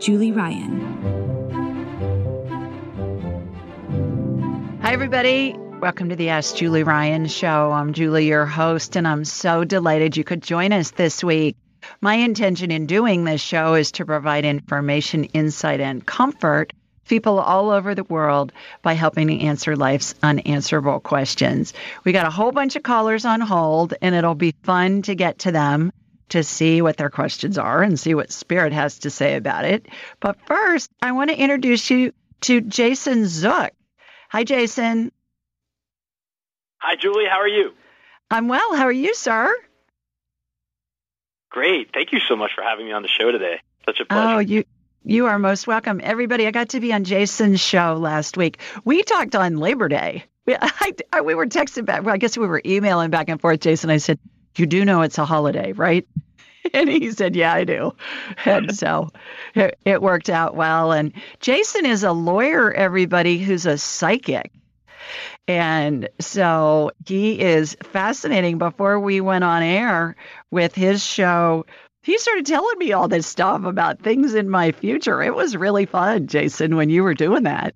Julie Ryan. Hi, everybody. Welcome to the Ask Julie Ryan show. I'm Julie, your host, and I'm so delighted you could join us this week. My intention in doing this show is to provide information, insight, and comfort to people all over the world by helping to answer life's unanswerable questions. We got a whole bunch of callers on hold, and it'll be fun to get to them to see what their questions are and see what Spirit has to say about it. But first, I want to introduce you to Jason Zuk. Hi, Jason. Hi, Julie. How are you? I'm well. How are you, sir? Great. Thank you so much for having me on the show today. Such a pleasure. Oh, you you are most welcome. Everybody, I got to be on Jason's show last week. We talked on Labor Day. We, I, I, we were texting back. Well, I guess we were emailing back and forth. Jason, I said, "You do know it's a holiday, right?" and he said, Yeah, I do. And so it, it, worked out well. And Jason is a lawyer, everybody, who's a psychic. And so he is fascinating. Before we went on air with his show, he started telling me all this stuff about things in my future. It was really fun, Jason, when you were doing that.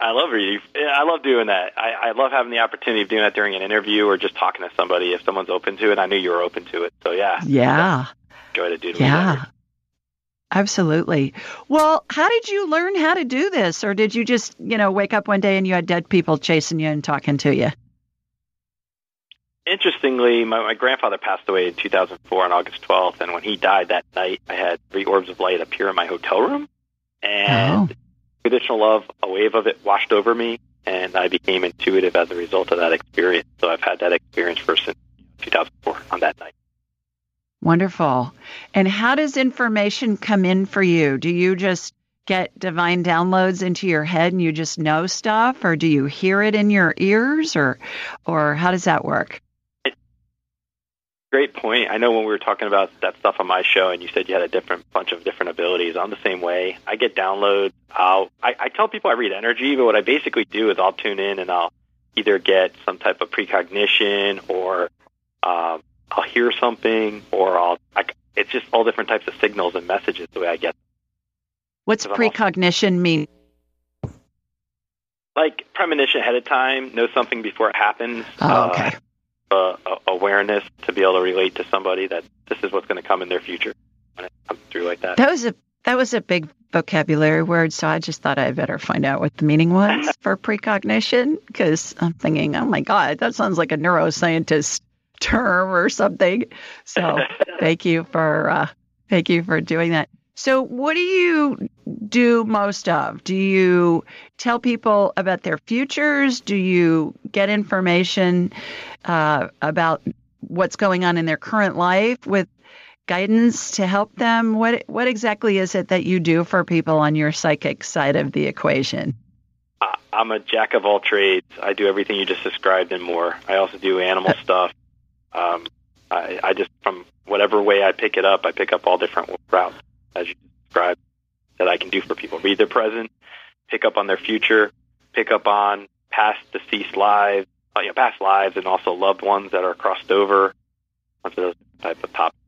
I love reading. I love doing that. I, I love having the opportunity of doing that during an interview or just talking to somebody if someone's open to it. I knew you were open to it, so yeah. Yeah. Enjoy to do. Yeah. Absolutely. Well, how did you learn how to do this, or did you just, you know, wake up one day and you had dead people chasing you and talking to you? Interestingly, my, my grandfather passed away in 2004 on August 12th, and when he died that night, I had three orbs of light appear in my hotel room, and. Oh Traditional love, a wave of it washed over me, and I became intuitive as a result of that experience. So I've had that experience for since 2004 on that night. Wonderful. And how does information come in for you? Do you just get divine downloads into your head and you just know stuff or do you hear it in your ears or or how does that work? Great point. I know when we were talking about that stuff on my show, and you said you had a different bunch of different abilities. I'm the same way. I get downloads. I'll, I, I tell people I read energy, but what I basically do is I'll tune in and I'll either get some type of precognition, or um, I'll hear something, or I'll. I, it's just all different types of signals and messages the way I get. Them. What's precognition also, mean? Like premonition ahead of time, know something before it happens. Oh, okay. Uh, uh, awareness to be able to relate to somebody that this is what's going to come in their future when it comes through like that. That was a that was a big vocabulary word, so I just thought I'd better find out what the meaning was for precognition because I'm thinking, oh my god, that sounds like a neuroscientist term or something. So thank you for uh, thank you for doing that. So, what do you do most of? Do you tell people about their futures? Do you get information uh, about what's going on in their current life with guidance to help them? What what exactly is it that you do for people on your psychic side of the equation? I'm a jack of all trades. I do everything you just described and more. I also do animal stuff. Um, I, I just from whatever way I pick it up, I pick up all different routes as you described that I can do for people. Read their present, pick up on their future, pick up on past deceased lives, uh, you know, past lives, and also loved ones that are crossed over. Onto those type of topics.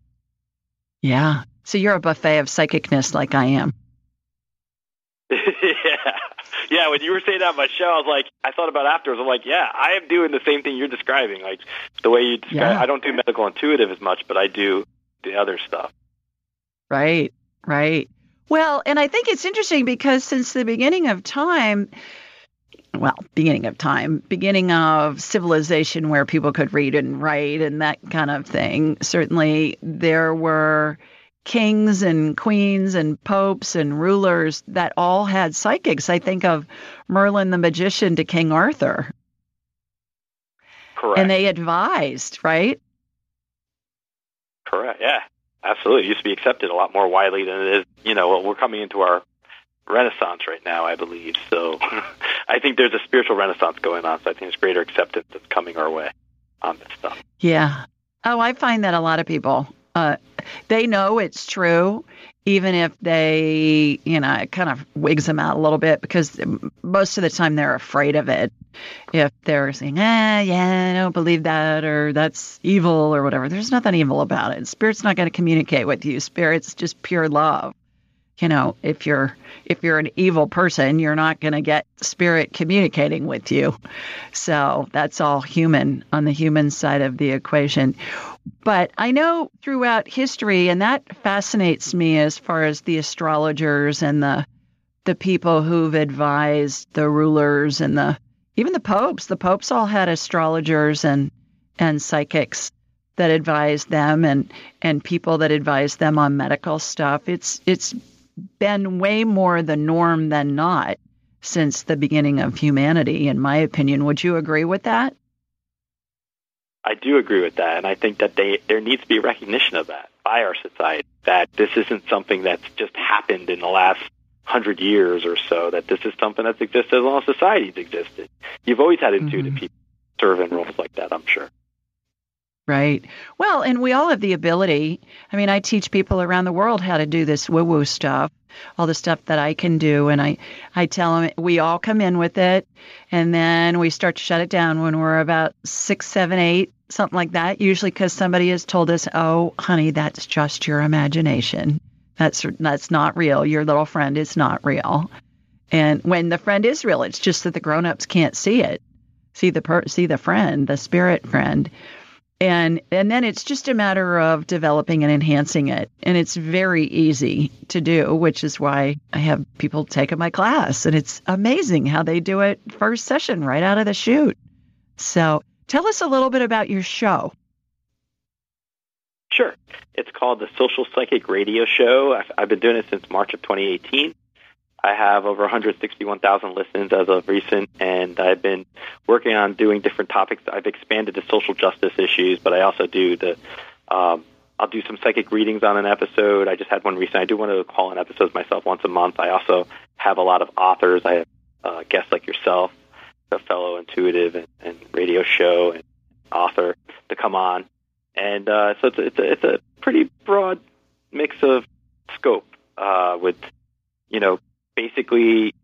Yeah. So you're a buffet of psychicness like I am. yeah. Yeah, when you were saying that on my show, I was like, I thought about afterwards. I'm like, yeah, I am doing the same thing you're describing. Like the way you describe. Yeah. I don't do medical intuitive as much, but I do the other stuff. Right. Right. Well, and I think it's interesting because since the beginning of time, well, beginning of time, beginning of civilization where people could read and write and that kind of thing, certainly there were kings and queens and popes and rulers that all had psychics. I think of Merlin the magician to King Arthur. Correct. And they advised, right? Correct. Yeah, absolutely. It used to be accepted a lot more widely than it is. You know, we're coming into our renaissance right now, I believe. So I think there's a spiritual renaissance going on. So I think there's greater acceptance that's coming our way on this stuff. Yeah. Oh, I find that a lot of people uh, they know it's true, even if they, you know, it kind of wigs them out a little bit because most of the time they're afraid of it. If they're saying, ah, yeah, I don't believe that, or that's evil, or whatever, there's nothing evil about it. Spirit's not going to communicate with you. Spirit's just pure love you know if you're if you're an evil person you're not going to get spirit communicating with you so that's all human on the human side of the equation but i know throughout history and that fascinates me as far as the astrologers and the the people who've advised the rulers and the even the popes the popes all had astrologers and and psychics that advised them and and people that advised them on medical stuff it's it's been way more the norm than not since the beginning of humanity, in my opinion. Would you agree with that? I do agree with that, and I think that they there needs to be recognition of that by our society. That this isn't something that's just happened in the last hundred years or so. That this is something that's existed as long as society's existed. You've always had intuitive mm-hmm. people serve in roles like that. I'm sure. Right. Well, and we all have the ability. I mean, I teach people around the world how to do this woo woo stuff, all the stuff that I can do. And I, I tell them we all come in with it. And then we start to shut it down when we're about six, seven, eight, something like that. Usually because somebody has told us, oh, honey, that's just your imagination. That's, that's not real. Your little friend is not real. And when the friend is real, it's just that the grown ups can't see it. See the per- see the friend, the spirit friend and and then it's just a matter of developing and enhancing it and it's very easy to do which is why i have people taking my class and it's amazing how they do it first session right out of the chute so tell us a little bit about your show sure it's called the social psychic radio show i've, been doing it since march of 2018 I have over 161,000 listens as of recent, and I've been working on doing different topics. I've expanded to social justice issues, but I also do the um, I'll do some psychic readings on an episode. I just had one recent. I do one of the call-in episodes myself once a month. I also have a lot of authors. I have uh, guests like yourself, a fellow intuitive and, and radio show and author to come on, and uh, so it's it's a it's a pretty broad mix of scope uh, with you know basically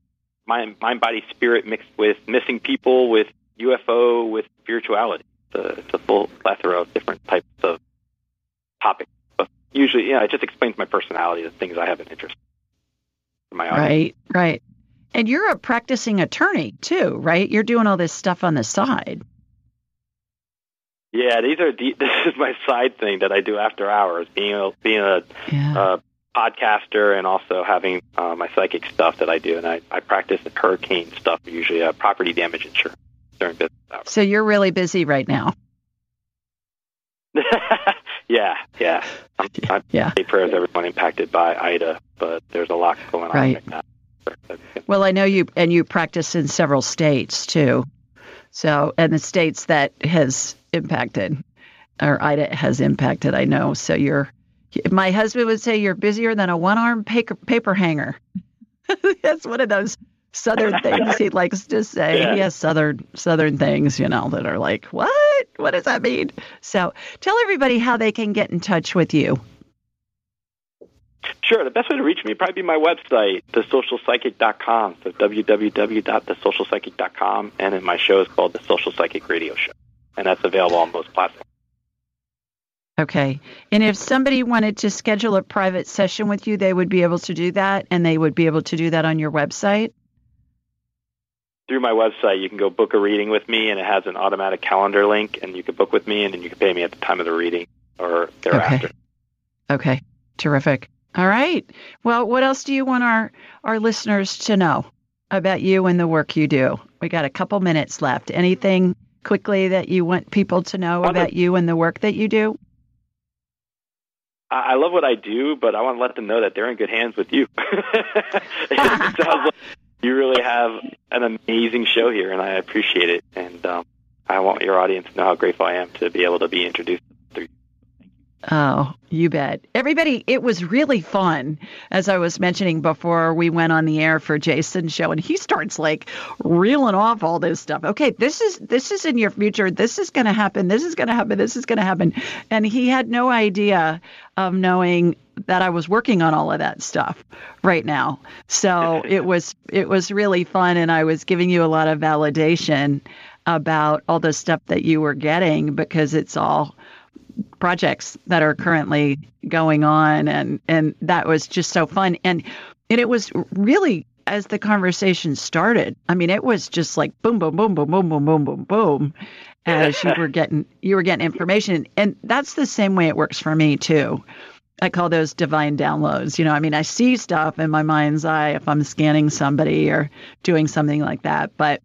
mind, mind, body, spirit mixed with missing people, with UFO, with spirituality. It's a, it's a full plethora of different types of topics. But usually, yeah, it just explains my personality, the things I have an interest in. My audience. Right, right. And you're a practicing attorney too, right? You're doing all this stuff on the side. Yeah, these are this is my side thing that I do after hours. Being a being a yeah. uh, podcaster and also having uh, my psychic stuff that I do. And I, I practice hurricane stuff, usually uh, property damage insurance during business hours. So you're really busy right now. yeah, yeah. I'm, I'm yeah. prayers everyone impacted by Ida, but there's a lot going on right, right now. Well, I know you, and you practice in several states too. So, and the states that has impacted, or Ida has impacted, I know. So you're My husband would say you're busier than a one-armed paper, paper hanger. That's one of those southern things he likes to say. Yeah. He has southern southern things, you know, that are like, "What? What does that mean?" So, tell everybody how they can get in touch with you. Sure. The best way to reach me would probably be my website, thesocialpsychic.com. So www.thesocialpsychic.com. And then my show is called The Social Psychic Radio Show. And that's available on most platforms. Okay. And if somebody wanted to schedule a private session with you, they would be able to do that, and they would be able to do that on your website? Through my website, you can go book a reading with me, and it has an automatic calendar link, and you can book with me, and then you can pay me at the time of the reading or thereafter. Okay. Okay. Terrific. All right. Well, what else do you want our, our listeners to know about you and the work you do? We got a couple minutes left. Anything quickly that you want people to know about you and the work that you do? I love what I do, but I want to let them know that they're in good hands with you. like you really have an amazing show here, and I appreciate it. And um, I want your audience to know how grateful I am to be able to be introduced Oh, you bet. Everybody, it was really fun. As I was mentioning before, we went on the air for Jason's show and he starts like reeling off all this stuff. Okay, this is this is in your future. This is going to happen. This is going to happen. This is going to happen. And he had no idea of knowing that I was working on all of that stuff right now. So it was it was really fun and I was giving you a lot of validation about all the stuff that you were getting because it's all projects that are currently going on and and that was just so fun. And and it was really as the conversation started i mean it was just like boom boom boom boom boom boom boom boom boom as you were getting you were getting information. And that's the same way it works for me too. I call those divine downloads. You know, I mean, I see stuff in my mind's eye if I'm scanning somebody or doing something like that, but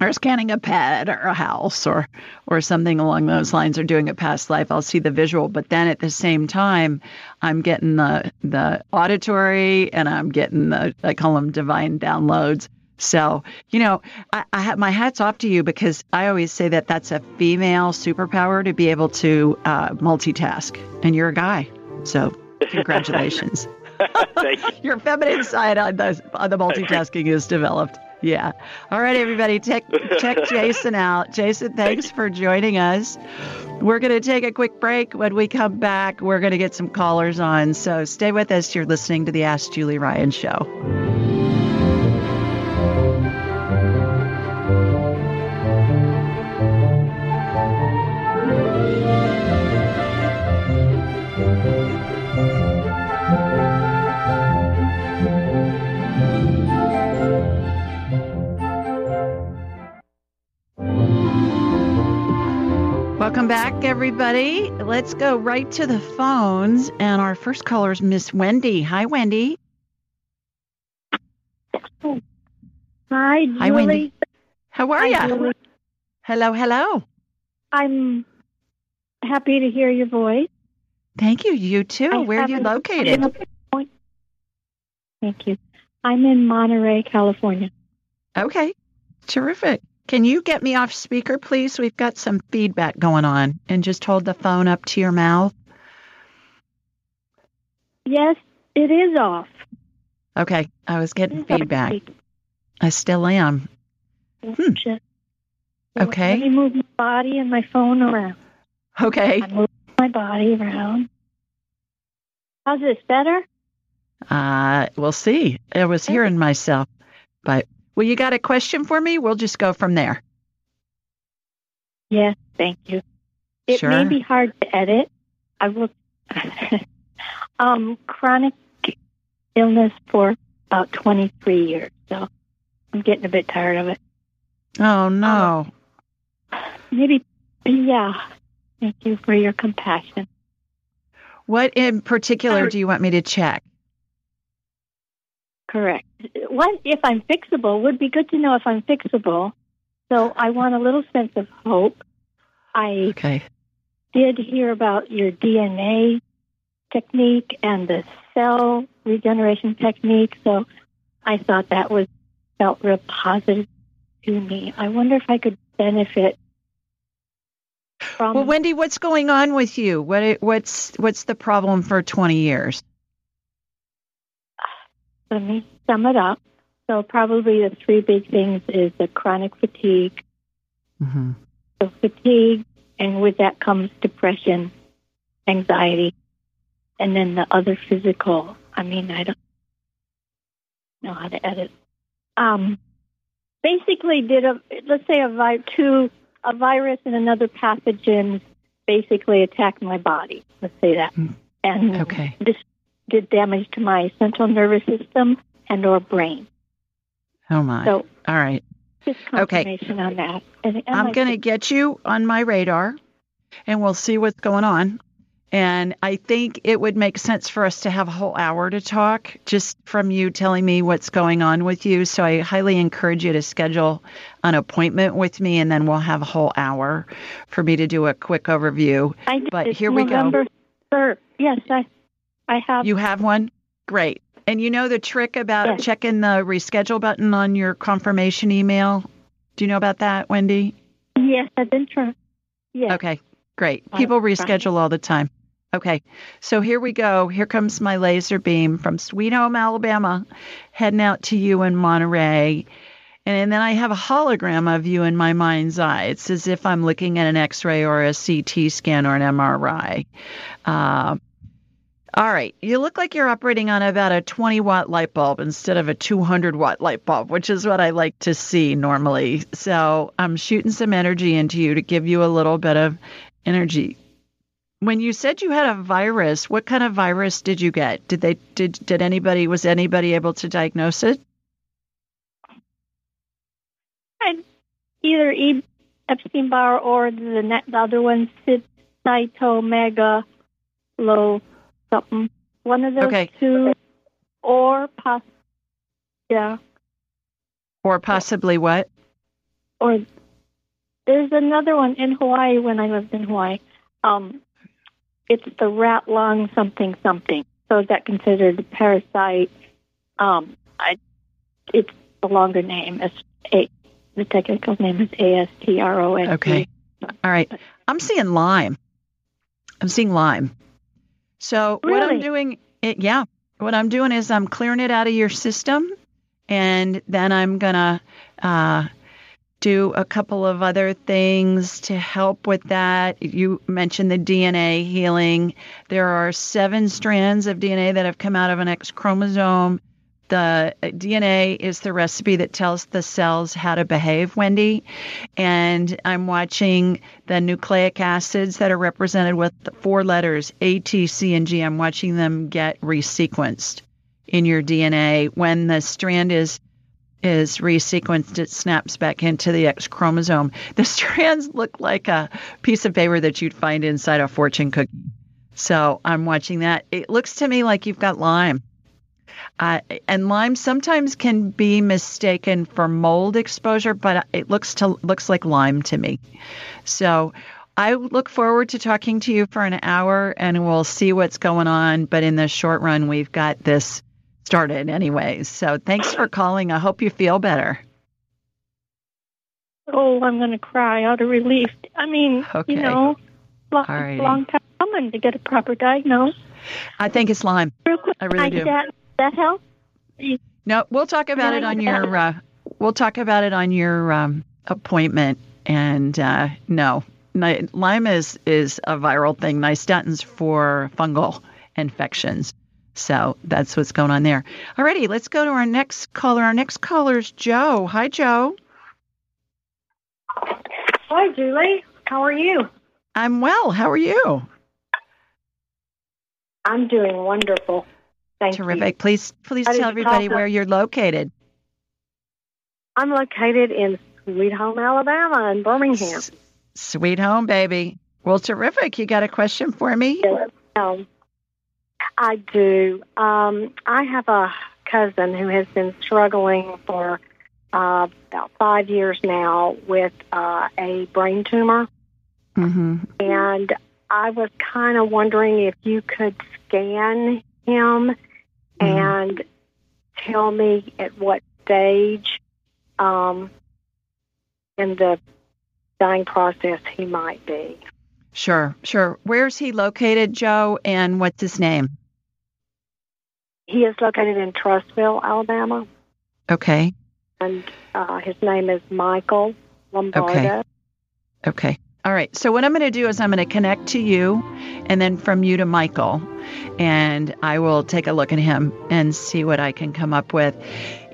or scanning a pet or a house or or something along those lines or doing a past life i'll see the visual. But then at the same time i'm getting the the auditory and i'm getting the i call them divine downloads. So you know i, I have my hats off to you because i always say that that's a female superpower to be able to uh, multitask. And you're a guy. So congratulations. Your feminine side on the on the multitasking is developed yeah. All right, everybody, check check Jason out. Jason, thanks for joining us. We're going to take a quick break. When we come back, we're going to get some callers on. So stay with us. You're listening to the Ask Julie Ryan Show. Back, everybody. Let's go right to the phones. And our first caller is Miss Wendy. Hi, Wendy. Hi, Julie. Hi, Wendy. How are you? Hello, hello. I'm happy to hear your voice. Thank you. You too. I Where are you located? Thank you. I'm in Monterey, California. Okay. Terrific. Can you get me off speaker, please? We've got some feedback going on. And just hold the phone up to your mouth. Yes, it is off. Okay. I was getting feedback. I still am. Hmm. Okay. Let me move my body and my phone around. Okay. I move my body around. How's this better? Uh, we'll see. I was hearing myself, but well, you got a question for me? We'll just go from there. Yes, thank you. It sure. may be hard to edit. I will. um, chronic illness for about 23 years, so I'm getting a bit tired of it. Oh, no. Um, maybe, yeah. Thank you for your compassion. What in particular do you want me to check? Correct. What if I'm fixable? Would be good to know if I'm fixable. So I want a little sense of hope. I okay. did hear about your DNA technique and the cell regeneration technique, so I thought that was felt real positive to me. I wonder if I could benefit from Well, Wendy, what's going on with you? What what's what's the problem for 20 years? Let me sum it up. So probably the three big things is the chronic fatigue, Mm-hmm. so fatigue, and with that comes depression, anxiety, and then the other physical. I mean, I don't know how to edit. Um, basically, did a let's say a vi- two a virus and another pathogen basically attacked my body. Let's say that, Mm. and Okay. Did damage to my central nervous system and or brain. Oh my. So All right. just Okay. confirmation on that. And, and I'm going to get you on my radar and we'll see what's going on. And I think it would make sense for us to have a whole hour to talk just from you telling me what's going on with you. So I highly encourage you to schedule an appointment with me and then we'll have a whole hour for me to do a quick overview. I did but here we go. November 3rd. Yes, I, I have. You have one? Great. And you know the trick about Yes. checking the reschedule button on your confirmation email? Do you know about that, Wendy? yes, I've been trying. Yes. Okay, great. People reschedule all the time. Okay, so here we go. Here comes my laser beam from Sweet Home, Alabama, heading out to you in Monterey. And then I have a hologram of you in my mind's eye. It's as if I'm looking at an x ray or a CT scan or an MRI. Uh, all right, you look like you're operating on about a 20 watt light bulb instead of a 200 watt light bulb, which is what I like to see normally. So I'm shooting some energy into you to give you a little bit of energy. When you said you had a virus, what kind of virus did you get? Did they did did anybody was anybody able to diagnose it? I, either Epstein Barr or the, the other one, cytomega low something. One of those Okay. two, or pos- yeah, Or possibly what? or there's another one in Hawaii when I lived in Hawaii. Um, it's the rat lung something something. So is that considered a parasite? Um, I, it's a longer name. It's a, the technical name is ASTROS. Okay. All right. I'm seeing Lyme. I'm seeing Lyme. So what I'm doing, it, yeah, what I'm doing is I'm clearing it out of your system, and then I'm gonna uh, do a couple of other things to help with that. You mentioned the DNA healing. There are seven strands of DNA that have come out of an X chromosome. The uh, DNA is the recipe that tells the cells how to behave, Wendy. And I'm watching the nucleic acids that are represented with the four letters A, T, C, and G. I'm watching them get resequenced in your DNA. When the strand is is resequenced, it snaps back into the X chromosome. The strands look like a piece of paper that you'd find inside a fortune cookie. So I'm watching that. It looks to me like you've got Lyme. Uh, and Lyme sometimes can be mistaken for mold exposure, but it looks to looks like Lyme to me. So I look forward to talking to you for an hour, and we'll see what's going on. But in the short run, we've got this started anyways. So thanks for calling. I hope you feel better. Oh, I'm going to cry out of relief. I mean, Okay. you know, long, long time coming to get a proper diagnosis. I think it's Lyme. I really do. That, that help? No, we'll talk about it on your. Uh, we'll talk about it on your um, appointment. And uh, no, Ni- Lyme is is a viral thing. Nystatin's for fungal infections. So that's what's going on there. Alrighty, let's go to our next caller. Our next caller is Joe. Hi, Joe. Hi, Julie. How are you? I'm well. How are you? I'm doing wonderful. Thank you. Terrific. Please, please How tell everybody where you're located. I'm located in Sweet Home, Alabama, in Birmingham. S- Sweet home, baby. Well, terrific. You got a question for me? Um, I do. Um, I have a cousin who has been struggling for uh, about five years now with uh, a brain tumor, Mm-hmm. and I was kind of wondering if you could scan him and tell me at what stage um, in the dying process he might be. Sure, sure. Where's he located, Joe, and what's his name? He is located in Trussville, Alabama, Okay, and uh, his name is Michael Lombardo. Okay. okay. All right. So, what I'm going to do is I'm going to connect to you and then from you to Michael, and I will take a look at him and see what I can come up with.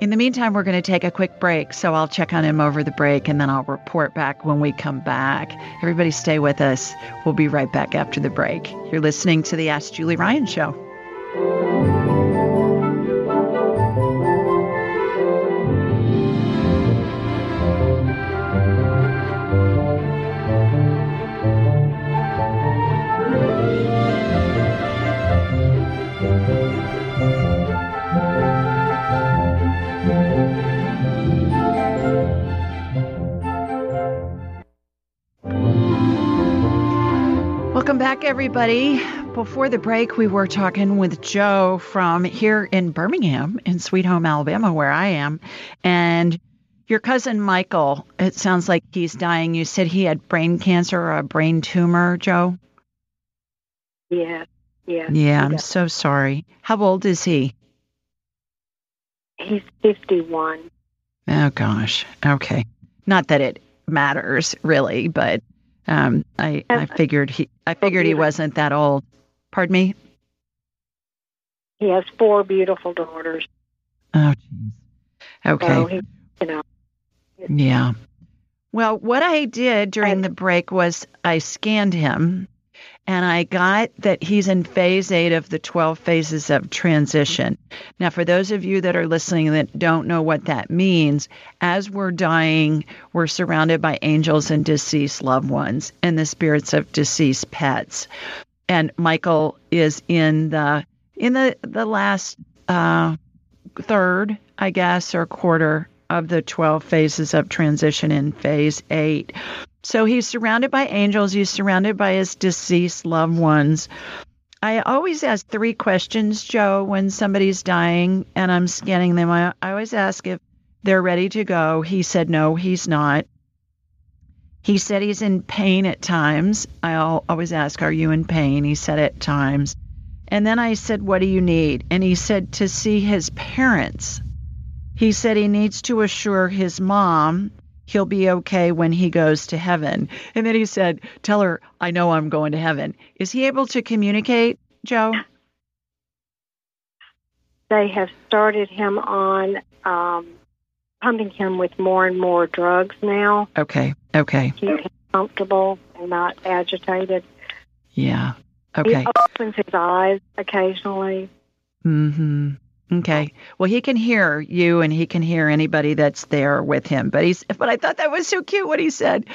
In the meantime, we're going to take a quick break. So, I'll check on him over the break and then I'll report back when we come back. Everybody, stay with us. We'll be right back after the break. You're listening to the Ask Julie Ryan Show. Everybody. Before the break, we were talking with Joe from here in Birmingham, in Sweet Home, Alabama, where I am. And your cousin Michael, it sounds like he's dying. You said he had brain cancer or a brain tumor, Joe? Yeah, yeah. Yeah, I'm so sorry. How old is he? He's 51. Oh, gosh. Okay. Not that it matters, really, but um, I, I figured he I figured he wasn't that old. Pardon me? He has four beautiful daughters. Oh, jeez. Okay. So he, you know, Yeah. Well, what I did during the break was I scanned him and I got that he's in phase eight of the 12 phases of transition. Now, for those of you that are listening that don't know what that means, as we're dying, we're surrounded by angels and deceased loved ones and the spirits of deceased pets. And Michael is in the in the the last uh, third, I guess, or quarter of the 12 phases of transition in phase eight. So he's surrounded by angels, he's surrounded by his deceased loved ones. I always ask three questions, Joe, when somebody's dying and I'm scanning them. I, I always ask if they're ready to go. He said no, he's not. He said he's in pain at times. I always ask, Are you in pain? He said at times. And then I said, What do you need? And he said to see his parents. He said he needs to assure his mom he'll be okay when he goes to heaven. And then he said, Tell her, I know I'm going to heaven. Is he able to communicate, Joe? they have started him on um, pumping him with more and more drugs now. Okay. Okay. Keep him comfortable and not agitated. Yeah. Okay. He opens his eyes occasionally. Mm-hmm. Okay. Well, he can hear you and he can hear anybody that's there with him. But he's but I thought that was so cute what he said.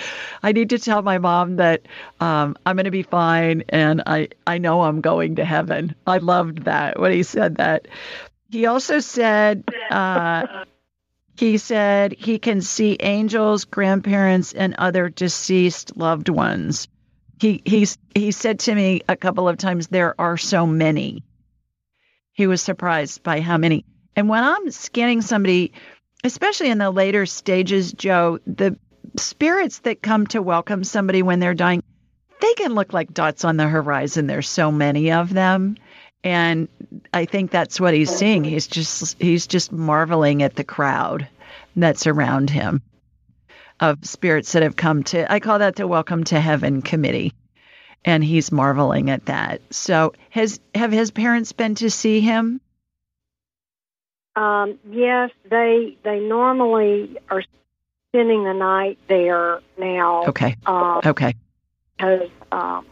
I need to tell my mom that um, I'm going to be fine and I I know I'm going to heaven. I loved that when he said that. He also said uh, he said he can see angels, grandparents, and other deceased loved ones. He he's he said to me a couple of times there are so many. He was surprised by how many. And when I'm scanning somebody, especially in the later stages, Joe, the spirits that come to welcome somebody when they're dying, they can look like dots on the horizon. There's so many of them. And I think that's what he's seeing. He's just he's just marveling at the crowd that's around him of spirits that have come to I call that the welcome to heaven committee and he's marveling at that. So, has have his parents been to see him? Um, yes, they they normally are spending the night there now. Okay. Um, Okay. because um,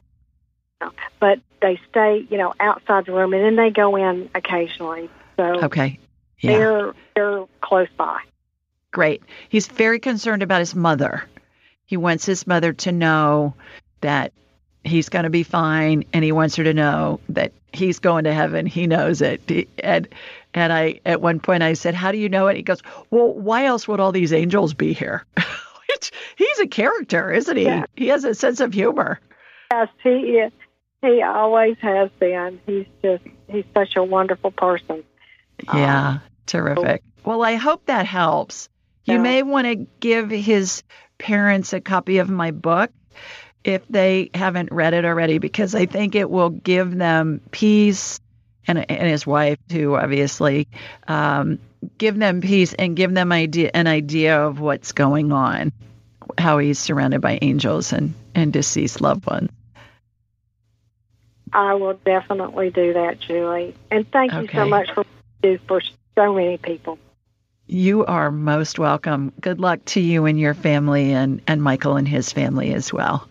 but they stay, you know, outside the room, and then they go in occasionally. So Okay. Yeah. they're they're close by. Great. He's very concerned about his mother. He wants his mother to know that he's going to be fine and he wants her to know that he's going to heaven. He knows it. And and I at one point I said, "How do you know it?" He goes, "Well, why else would all these angels be here?" Which he's a character, isn't he? Yeah. He has a sense of humor. Yes, he is. He always has been. He's just he's such a wonderful person. Yeah, um, terrific. Well, I hope that helps. You Yeah. may want to give his parents a copy of my book. If they haven't read it already because I think it will give them peace and, and his wife too, obviously, um, give them peace and give them idea an idea of what's going on, how he's surrounded by angels and, and deceased loved ones. I will definitely do that, Julie. And thank you so much for you do for so many people. You are most welcome. Good luck to you and your family and, and Michael and his family as well.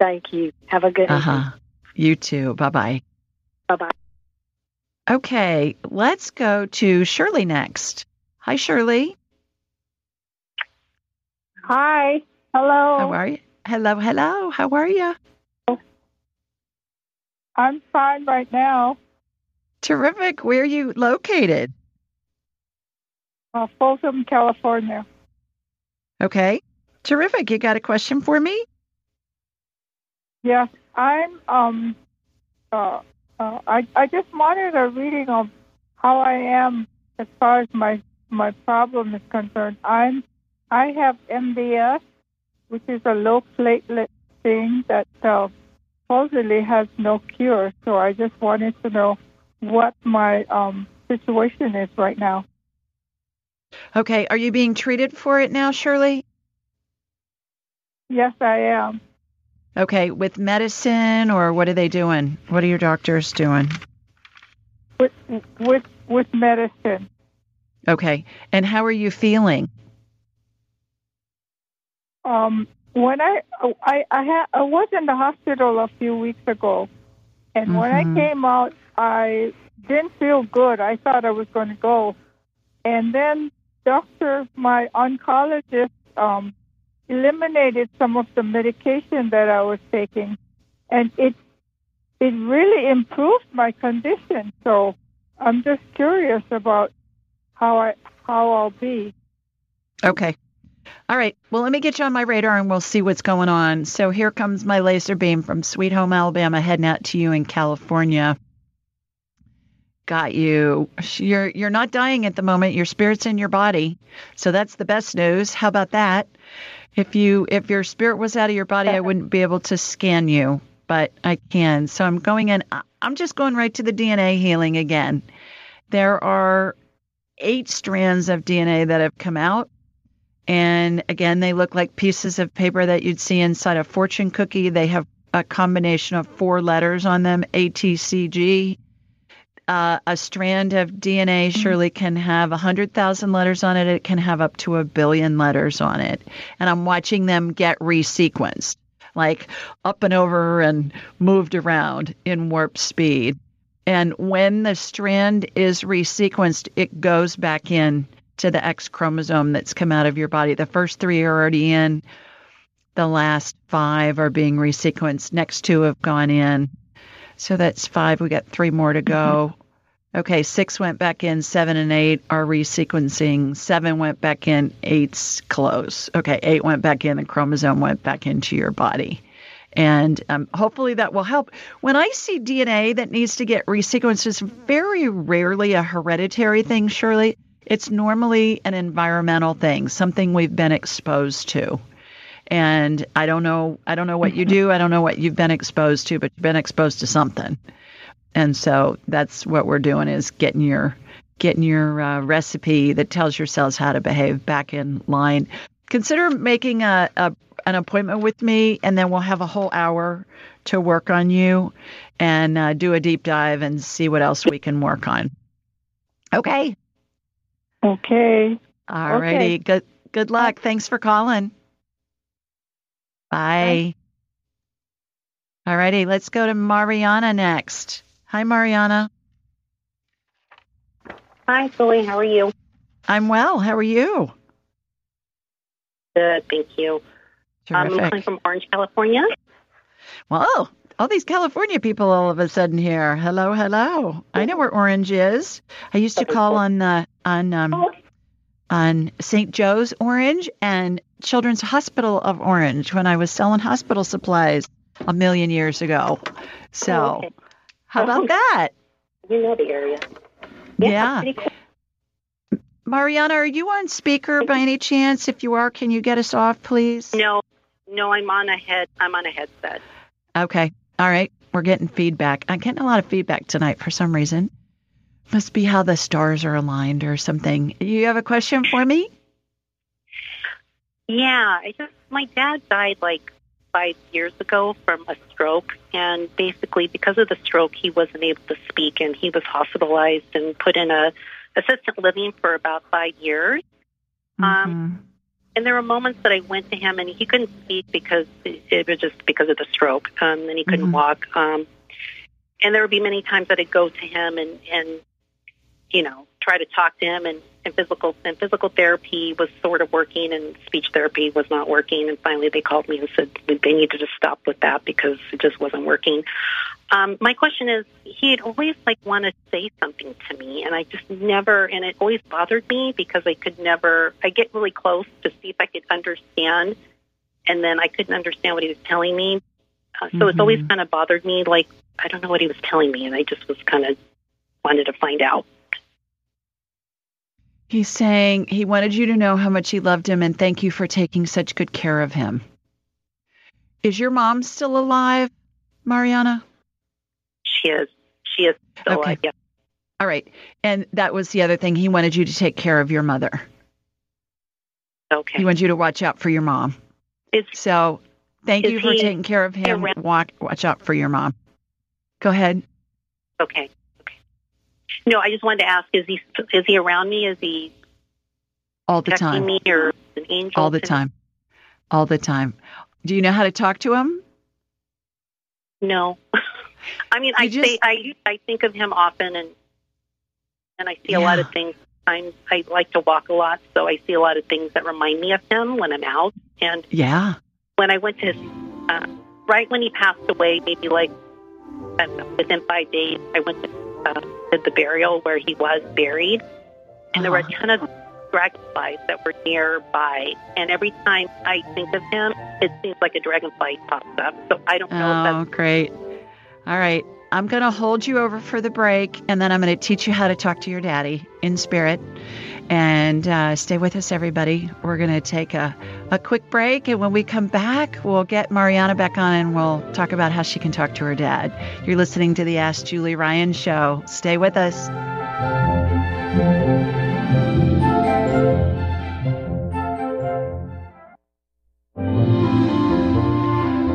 Thank you. Have a good Uh evening. huh. You too. Bye bye. Bye bye. Okay, let's go to Shirley next. Hi, Shirley. Hi. Hello. How are you? Hello, hello. How are you? I'm fine right now. Terrific. Where are you located? Uh, Folsom, California. Okay. Terrific. You got a question for me? Yes, I'm. Um. Uh. uh I. I just wanted a reading of how I am as far as my my problem is concerned. I'm. I have MDS, which is a low platelet thing that uh, supposedly has no cure. So I just wanted to know what my um situation is right now. Okay. Are you being treated for it now, Shirley? Yes, I am. Okay. With medicine or what are they doing? What are your doctors doing? With with with medicine. Okay. And how are you feeling? Um, when I I I, had, I was in the hospital a few weeks ago, and when I Mhm. came out, I didn't feel good. I thought I was going to go, and then doctor, my oncologist, um, eliminated some of the medication that I was taking, and it it really improved my condition. So I'm just curious about how I how I'll be. Okay. All right. Well, let me get you on my radar and we'll see what's going on. So here comes my laser beam from Sweet Home, Alabama, heading out to you in California. Got you. You're you're not dying at the moment. Your spirit's in your body. So that's the best news. How about that? If you if your spirit was out of your body, I wouldn't be able to scan you, but I can. So I'm going in. I'm just going right to the DNA healing again. There are eight strands of DNA that have come out. And again, they look like pieces of paper that you'd see inside a fortune cookie. They have a combination of four letters on them ATCG. Uh, a strand of DNA surely can have 100,000 letters on it. It can have up to a billion letters on it. And I'm watching them get resequenced, like up and over and moved around in warp speed. And when the strand is resequenced, it goes back in to the X chromosome that's come out of your body. The first three are already in. The last five are being resequenced. Next two have gone in. So that's five. We got three more to go. Okay, six went back in, seven and eight are resequencing. Seven went back in, eight's close. Okay, eight went back in, the chromosome went back into your body. And um, hopefully that will help. When I see DNA that needs to get resequenced, it's very rarely a hereditary thing, Shirley. It's normally an environmental thing, something we've been exposed to. And I don't know, I don't know what you do. I don't know what you've been exposed to, but you've been exposed to something. And so that's what we're doing is getting your getting your uh, recipe that tells your cells how to behave back in line. Consider making a, a an appointment with me, and then we'll have a whole hour to work on you and uh, do a deep dive and see what else we can work on. Okay. Okay. All righty. Good good luck. Thanks for calling. Bye. All righty. Let's go to Mariana next. Hi, Mariana. Hi, Julie. How are you? I'm well. How are you? Good, thank you. Um, I'm calling from Orange, California. Well, all these California people all of a sudden here. Hello, hello. I know where Orange is. I used to call on the on um on St. Joe's Orange and Children's Hospital of Orange when I was selling hospital supplies a million years ago. So, Oh, okay. How about that? You know the area. Yeah. cool. Mariana, are you on speaker by any chance? If you are, can you get us off, please? No, No, I'm on a head. I'm on a headset. Okay. All right. We're getting feedback. I'm getting a lot of feedback tonight for some reason. Must be how the stars are aligned or something. You have a question for me? Yeah, I just my dad died like five years ago from a stroke, and basically because of the stroke, he wasn't able to speak, and he was hospitalized and put in a assisted living for about five years. Mm-hmm. Um, and there were moments that I went to him, and he couldn't speak because it, was just because of the stroke, um, and he couldn't Mhm. walk. Um, and there would be many times that I'd go to him and and you know try to talk to him, and, and physical and physical therapy was sort of working, and speech therapy was not working. And finally, they called me and said they needed to stop with that because it just wasn't working. Um, my question is, he'd always like want to say something to me, and I just never, and it always bothered me because I could never. I get really close to see if I could understand, and then I couldn't understand what he was telling me. Uh, so it's always Mhm. kind of bothered me. Like I don't know what he was telling me, and I just was kind of wanted to find out. He's saying he wanted you to know how much he loved him and thank you for taking such good care of him. Is your mom still alive, Mariana? She is, she is still Okay. alive. Yeah. All right. And that was the other thing. He wanted you to take care of your mother. Okay. He wants you to watch out for your mom. Is So thank Is you for taking care of him. around? Walk, watch out for your mom. Go ahead. okay. No, I just wanted to ask: Is he is he around me? Is he All the time. me or an angel? All the to me? time. All the time. Do you know how to talk to him? No. I mean, I just- say I I think of him often, and and I see a lot of things. I'm, I like to walk a lot, so I see a lot of things that remind me of him when I'm out. And Yeah. when I went to his, uh, right when he passed away, maybe like uh, within five days, I went to uh, did the burial where he was buried, and there were a Uh-huh. ton of dragonflies that were nearby. And every time I think of him, it seems like a dragonfly pops up. So I don't know if Oh, great. All right. I'm going to hold you over for the break, and then I'm going to teach you how to talk to your daddy in spirit. And uh, stay with us, everybody. We're going to take a, a quick break, and when we come back, we'll get Mariana back on and we'll talk about how she can talk to her dad. You're listening to the Ask Julie Ryan show. Stay with us.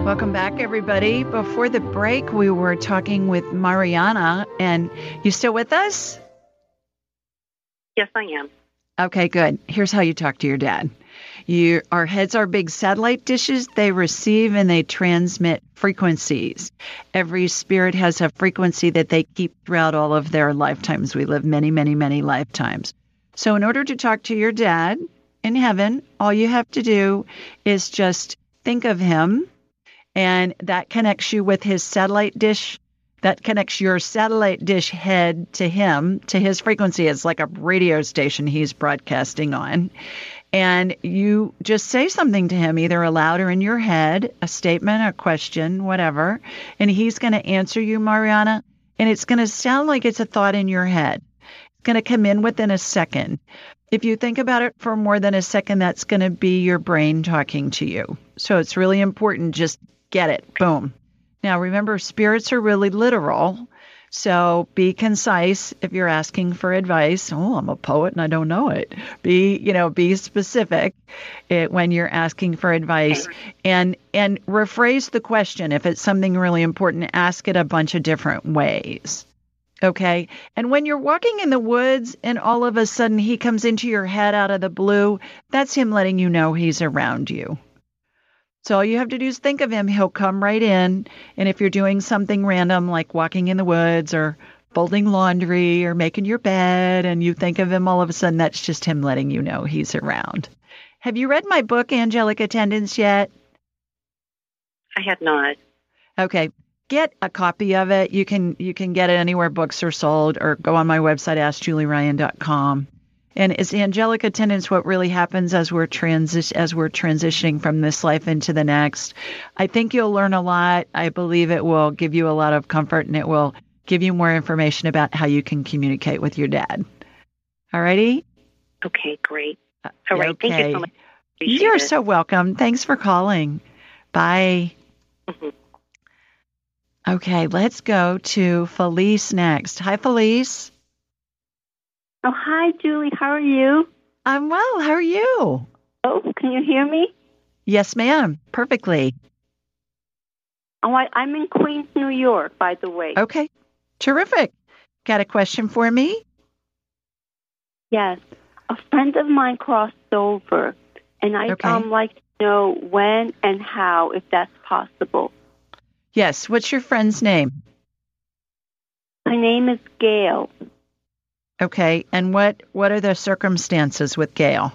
Welcome back, everybody. Before the break, we were talking with Mariana, and you still with us? yes, I am. Okay, good. Here's how you talk to your dad. You, our heads are big satellite dishes. They receive and they transmit frequencies. Every spirit has a frequency that they keep throughout all of their lifetimes. We live many, many, many lifetimes. So, in order to talk to your dad in heaven, all you have to do is just think of him, and that connects you with his satellite dish that connects your satellite dish head to him, to his frequency. It's like a radio station he's broadcasting on. And you just say something to him, either aloud or in your head, a statement, a question, whatever. And he's going to answer you, Mariana. And it's going to sound like it's a thought in your head. It's going to come in within a second. If you think about it for more than a second, that's going to be your brain talking to you. So it's really important. Just get it. Boom. Now, remember, spirits are really literal. So be concise if you're asking for advice. Oh, I'm a poet and I don't know it. Be, you know, be specific when you're asking for advice and and rephrase the question if it's something really important, ask it a bunch of different ways. Okay? And when you're walking in the woods and all of a sudden he comes into your head out of the blue, that's him letting you know he's around you. So all you have to do is think of him. He'll come right in. And if you're doing something random like walking in the woods or folding laundry or making your bed and you think of him all of a sudden, that's just him letting you know he's around. Have you read my book, Angelic Attendants, yet? I have not. Okay. Get a copy of it. You can you can get it anywhere books are sold or go on my website, askjulieryan.com. And is angelic attendants what really happens as we're transi- as we're transitioning from this life into the next? I think you'll learn a lot. I believe it will give you a lot of comfort and it will give you more information about how you can communicate with your dad. All righty? Okay, great. All right. Thank you so much. Appreciate You're it. so welcome. Thanks for calling. Bye. Mhm. Okay, let's go to Felice next. Hi, Felice. Oh, hi, Julie. How are you? I'm well. How are you? Oh, can you hear me? Yes, ma'am. Perfectly. Oh, I, I'm in Queens, New York, by the way. Okay. Terrific. Got a question for me? Yes. A friend of mine crossed over, and I'd Okay. um, like to know when and how, if that's possible. Yes. What's your friend's name? Her name is Gail. Okay. And what what are the circumstances with Gail?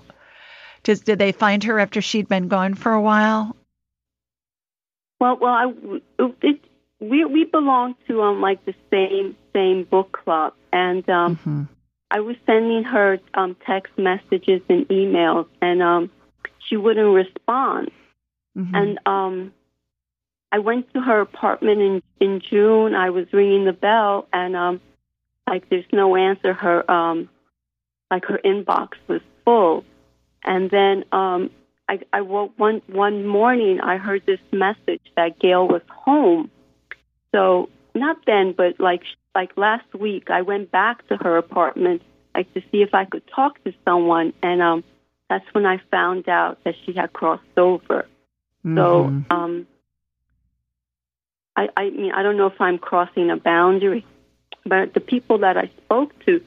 Did did they find her after she'd been gone for a while? Well, well, I, it, we we belong to um like the same same book club, and um Mhm. I was sending her um text messages and emails, and um she wouldn't respond. Mhm. and um I went to her apartment in in June. I was ringing the bell and um like there's no answer her um like her inbox was full. And then um I I woke one one morning I heard this message that Gail was home. So not then but like like last week I went back to her apartment like to see if I could talk to someone and um that's when I found out that she had crossed over. So, Mhm. um, I, I mean, I don't know if I'm crossing a boundary, but the people that I spoke to,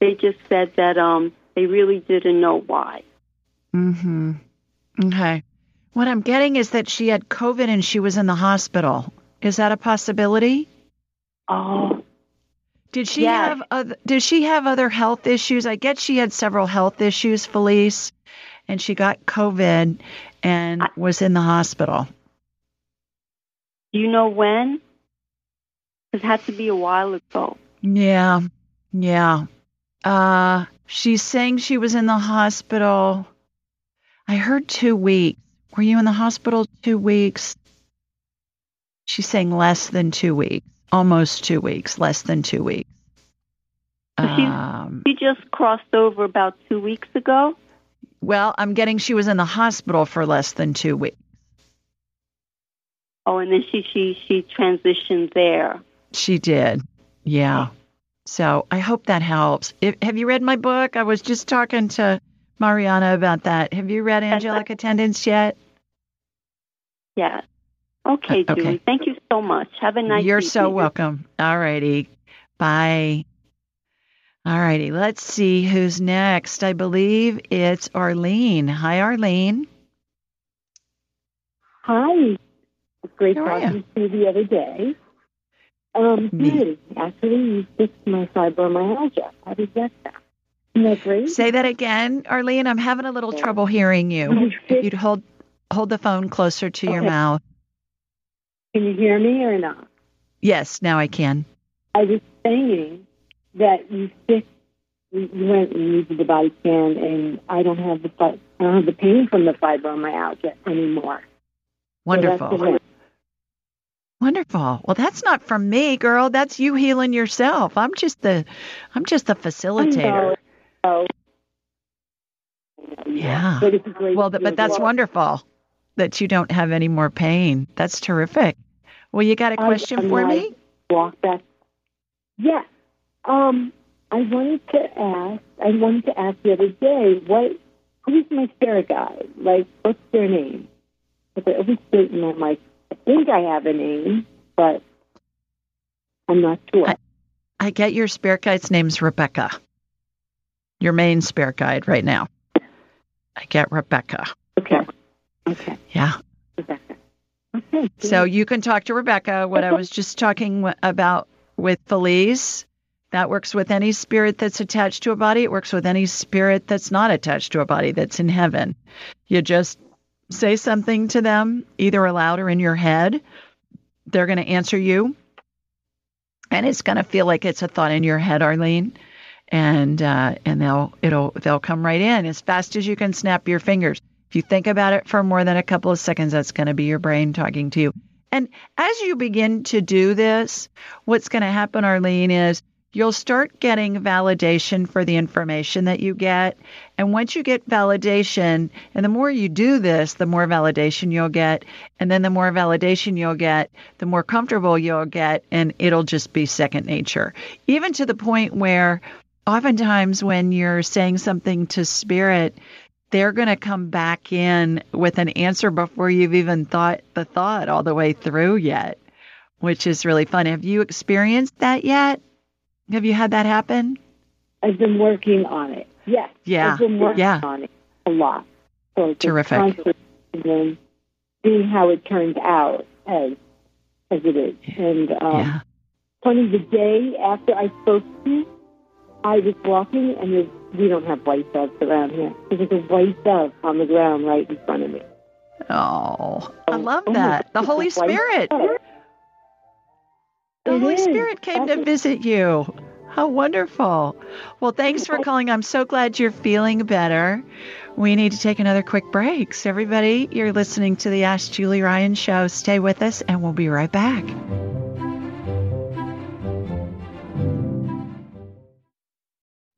they just said that um, they really didn't know why. Mm-hmm. Okay. What I'm getting is that she had COVID and she was in the hospital. Is that a possibility? Oh, Did she Yes. have other, did she have other health issues? I get she had several health issues, Felice, and she got COVID and I- was in the hospital. do you know when? It had to be a while ago. Yeah. Yeah. Uh she's saying she was in the hospital. I heard 2 weeks. Were you in the hospital 2 weeks? She's saying less than 2 weeks. Almost 2 weeks, less than 2 weeks. She- Um, She just crossed over about two weeks ago. well, I'm getting she was in the hospital for less than 2 weeks. Oh, and then she she she transitioned there. She did. Yeah. So I hope that helps. If, have you read my book? I was just talking to Mariana about that. Have you read Angelic Attendants yet? Yes. Okay, Uh, okay. Julie. Thank you so much. Have a nice. Day. You're so welcome. All righty. Bye. All righty. Let's see who's next. I believe it's Arlene. Hi, Arlene. Hi. Great How talking to you the other day. Um, Me. Actually, you fixed my fibromyalgia. How did that sound? That? Say that again, Arlene. I'm having a little trouble hearing you. You If fixed- you'd hold hold the phone closer to your mouth. Can you hear me or not? Yes, now I can. I was saying that you fixed. You went and used the body scan, and I don't have the I don't have the pain from the fibromyalgia anymore. Wonderful. the- Wonderful. Well, that's not from me, girl. That's you healing yourself. I'm just the I'm just the facilitator. know. Yeah. But it's a great. Well, th- but that's wonderful that you don't have any more pain. That's terrific. Well, you got a question for me? walk back. Yes. Um, I wanted to ask. I wanted to ask the other day. What? Who's my spirit guide? Like, what's their name? Because I always and I'm like, think I have a name, but I'm not sure. I- I get your spirit guide's name's Rebecca. Your main spirit guide right now. I get Rebecca. okay. Okay. Yeah. Rebecca. Okay. So you can talk to Rebecca. What I was just talking about with Felice, that works with any spirit that's attached to a body. It works with any spirit that's not attached to a body that's in heaven. You just say something to them, either aloud or in your head. They're going to answer you. And it's going to feel like it's a thought in your head, Arlene. And uh, and they'll it'll they'll come right in as fast as you can snap your fingers. If you think about it for more than a couple of seconds, that's going to be your brain talking to you. And as you begin to do this, what's going to happen, Arlene, is you'll start getting validation for the information that you get. And once you get validation, and the more you do this, the more validation you'll get. And then the more validation you'll get, the more comfortable you'll get, and it'll just be second nature. Even to the point where oftentimes when you're saying something to spirit, they're going to come back in with an answer before you've even thought the thought all the way through yet, which is really fun. Have you experienced that yet? Have you had that happen? I've been working on it. Yes. Yeah. I've been working yeah. on it a lot. So Terrific. and then seeing how it turns out as as it is. And um, yeah. funny, the day after I spoke to you, I was walking and there's, we don't have white doves around here. There was a white dove on the ground right in front of me. Oh, I love Oh that. The Holy Spirit. dove. The It Holy is. Spirit came to visit you. How wonderful. Well, thanks for calling. I'm so glad you're feeling better. We need to take another quick break. So, everybody, you're listening to the Ask Julie Ryan show. Stay with us, and we'll be right back.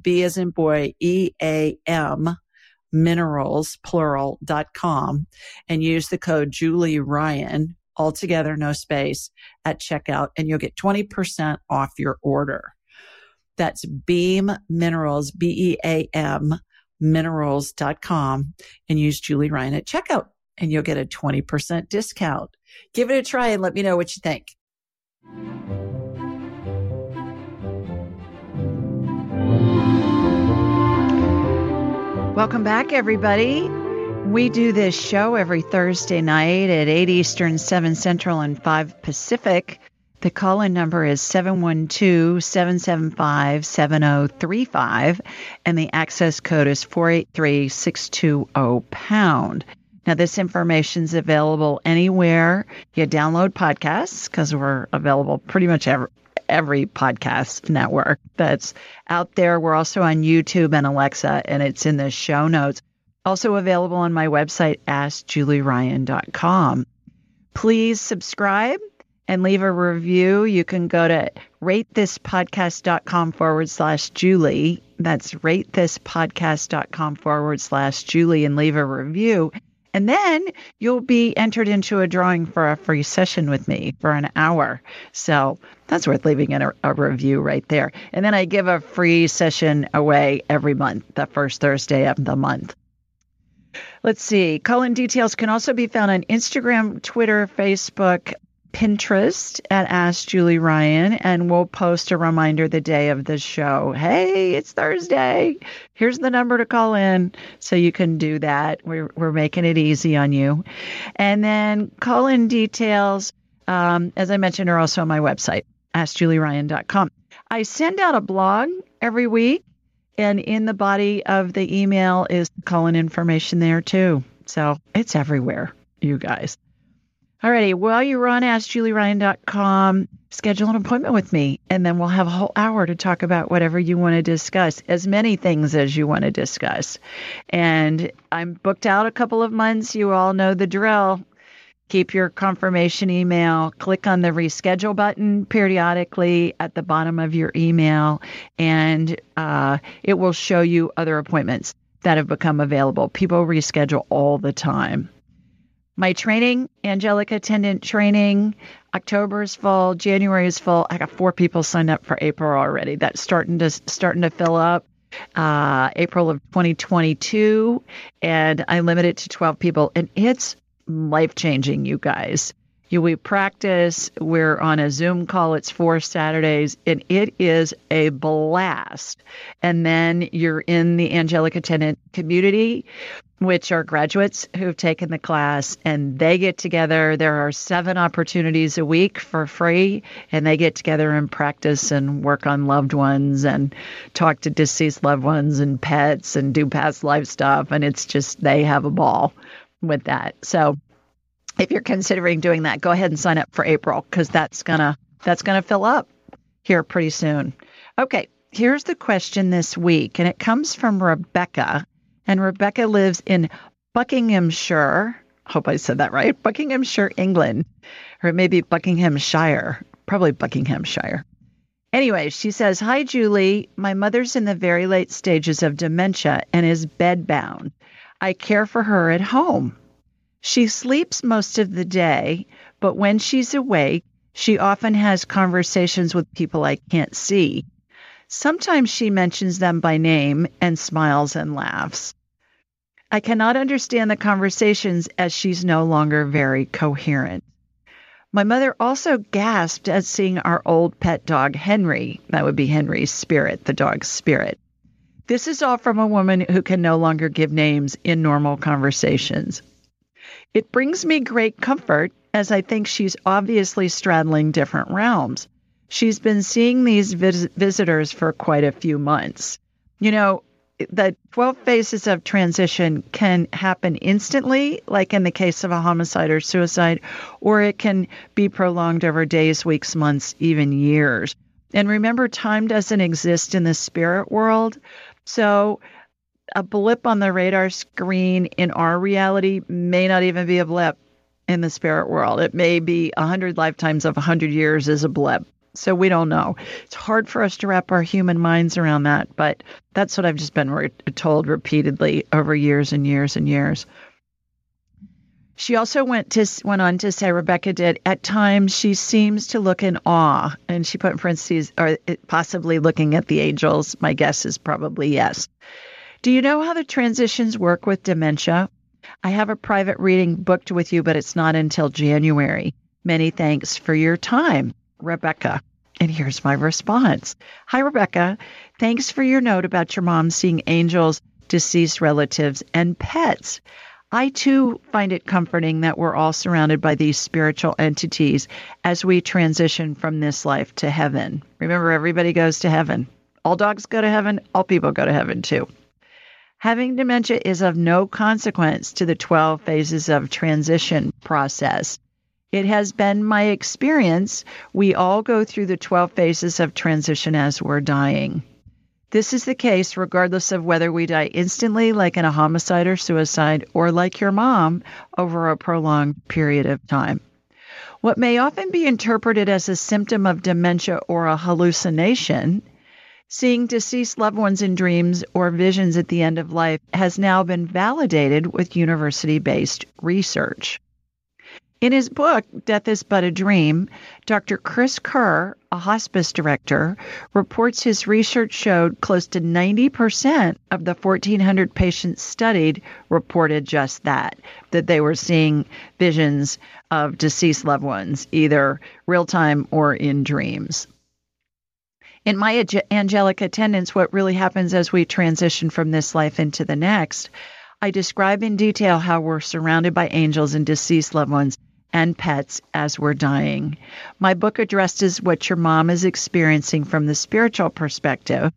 B as in boy, E A M minerals, plural, dot com and use the code Julie Ryan, altogether, no space at checkout and you'll get 20% off your order. That's Beam Minerals, B E A M minerals.com and use Julie Ryan at checkout and you'll get a 20% discount. Give it a try and let me know what you think. Welcome back, everybody. We do this show every Thursday night at 8 Eastern, 7 Central, and 5 Pacific. The call in number is 712 775 7035, and the access code is 483 620 pound. Now, this information is available anywhere you download podcasts because we're available pretty much every, every podcast network that's out there. We're also on YouTube and Alexa, and it's in the show notes. Also available on my website, AskJulieRyan.com. Please subscribe and leave a review. You can go to ratethispodcast.com forward slash Julie. That's ratethispodcast.com forward slash Julie and leave a review. And then you'll be entered into a drawing for a free session with me for an hour. So that's worth leaving in a, a review right there. And then I give a free session away every month, the first Thursday of the month. Let's see. Call-in details can also be found on Instagram, Twitter, Facebook, Pinterest at Ask Julie Ryan, and we'll post a reminder the day of the show. Hey, it's Thursday. Here's the number to call in so you can do that. We're, we're making it easy on you. And then call in details, um, as I mentioned, are also on my website, AskJulieRyan.com. I send out a blog every week, and in the body of the email is call in information there too. So it's everywhere, you guys. Alrighty, while you're on AskJulieRyan.com, schedule an appointment with me, and then we'll have a whole hour to talk about whatever you want to discuss, as many things as you want to discuss. And I'm booked out a couple of months. You all know the drill. Keep your confirmation email. Click on the reschedule button periodically at the bottom of your email, and uh, it will show you other appointments that have become available. People reschedule all the time my training, angelic attendant training. October is full, January is full. I got four people signed up for April already. That's starting to starting to fill up. Uh, April of 2022, and I limit it to 12 people, and it's life changing, you guys. You, we practice. We're on a Zoom call. It's four Saturdays, and it is a blast. And then you're in the angelic attendant community, which are graduates who've taken the class, and they get together. There are seven opportunities a week for free, and they get together and practice and work on loved ones and talk to deceased loved ones and pets and do past life stuff. And it's just, they have a ball with that. So if you're considering doing that, go ahead and sign up for April because that's gonna that's gonna fill up here pretty soon. Okay, here's the question this week, and it comes from Rebecca, and Rebecca lives in Buckinghamshire. Hope I said that right. Buckinghamshire, England, or maybe Buckinghamshire, probably Buckinghamshire. Anyway, she says, Hi, Julie. My mother's in the very late stages of dementia and is bedbound. I care for her at home. She sleeps most of the day, but when she's awake, she often has conversations with people I can't see. Sometimes she mentions them by name and smiles and laughs. I cannot understand the conversations as she's no longer very coherent. My mother also gasped at seeing our old pet dog, Henry. That would be Henry's spirit, the dog's spirit. This is all from a woman who can no longer give names in normal conversations. It brings me great comfort as I think she's obviously straddling different realms. She's been seeing these vis- visitors for quite a few months. You know, the 12 phases of transition can happen instantly, like in the case of a homicide or suicide, or it can be prolonged over days, weeks, months, even years. And remember, time doesn't exist in the spirit world. So a blip on the radar screen in our reality may not even be a blip in the spirit world. It may be a hundred lifetimes of a hundred years as a blip. So we don't know. It's hard for us to wrap our human minds around that, but that's what I've just been re- told repeatedly over years and years and years. She also went to went on to say Rebecca did at times she seems to look in awe, and she put in parentheses, or eh, possibly looking at the angels. My guess is probably yes. Do you know how the transitions work with dementia? I have a private reading booked with you, but it's not until January. Many thanks for your time, Rebecca. And here's my response Hi, Rebecca. Thanks for your note about your mom seeing angels, deceased relatives, and pets. I too find it comforting that we're all surrounded by these spiritual entities as we transition from this life to heaven. Remember, everybody goes to heaven. All dogs go to heaven, all people go to heaven too. Having dementia is of no consequence to the 12 phases of transition process. It has been my experience we all go through the 12 phases of transition as we're dying. This is the case regardless of whether we die instantly, like in a homicide or suicide, or like your mom, over a prolonged period of time. What may often be interpreted as a symptom of dementia or a hallucination Seeing deceased loved ones in dreams or visions at the end of life has now been validated with university based research. In his book, Death is But a Dream, Dr. Chris Kerr, a hospice director, reports his research showed close to 90% of the 1,400 patients studied reported just that, that they were seeing visions of deceased loved ones, either real time or in dreams in my angelic attendants, what really happens as we transition from this life into the next, I describe in detail how we're surrounded by angels and deceased loved ones and pets as we're dying. My book addresses what your mom is experiencing from the spiritual perspective,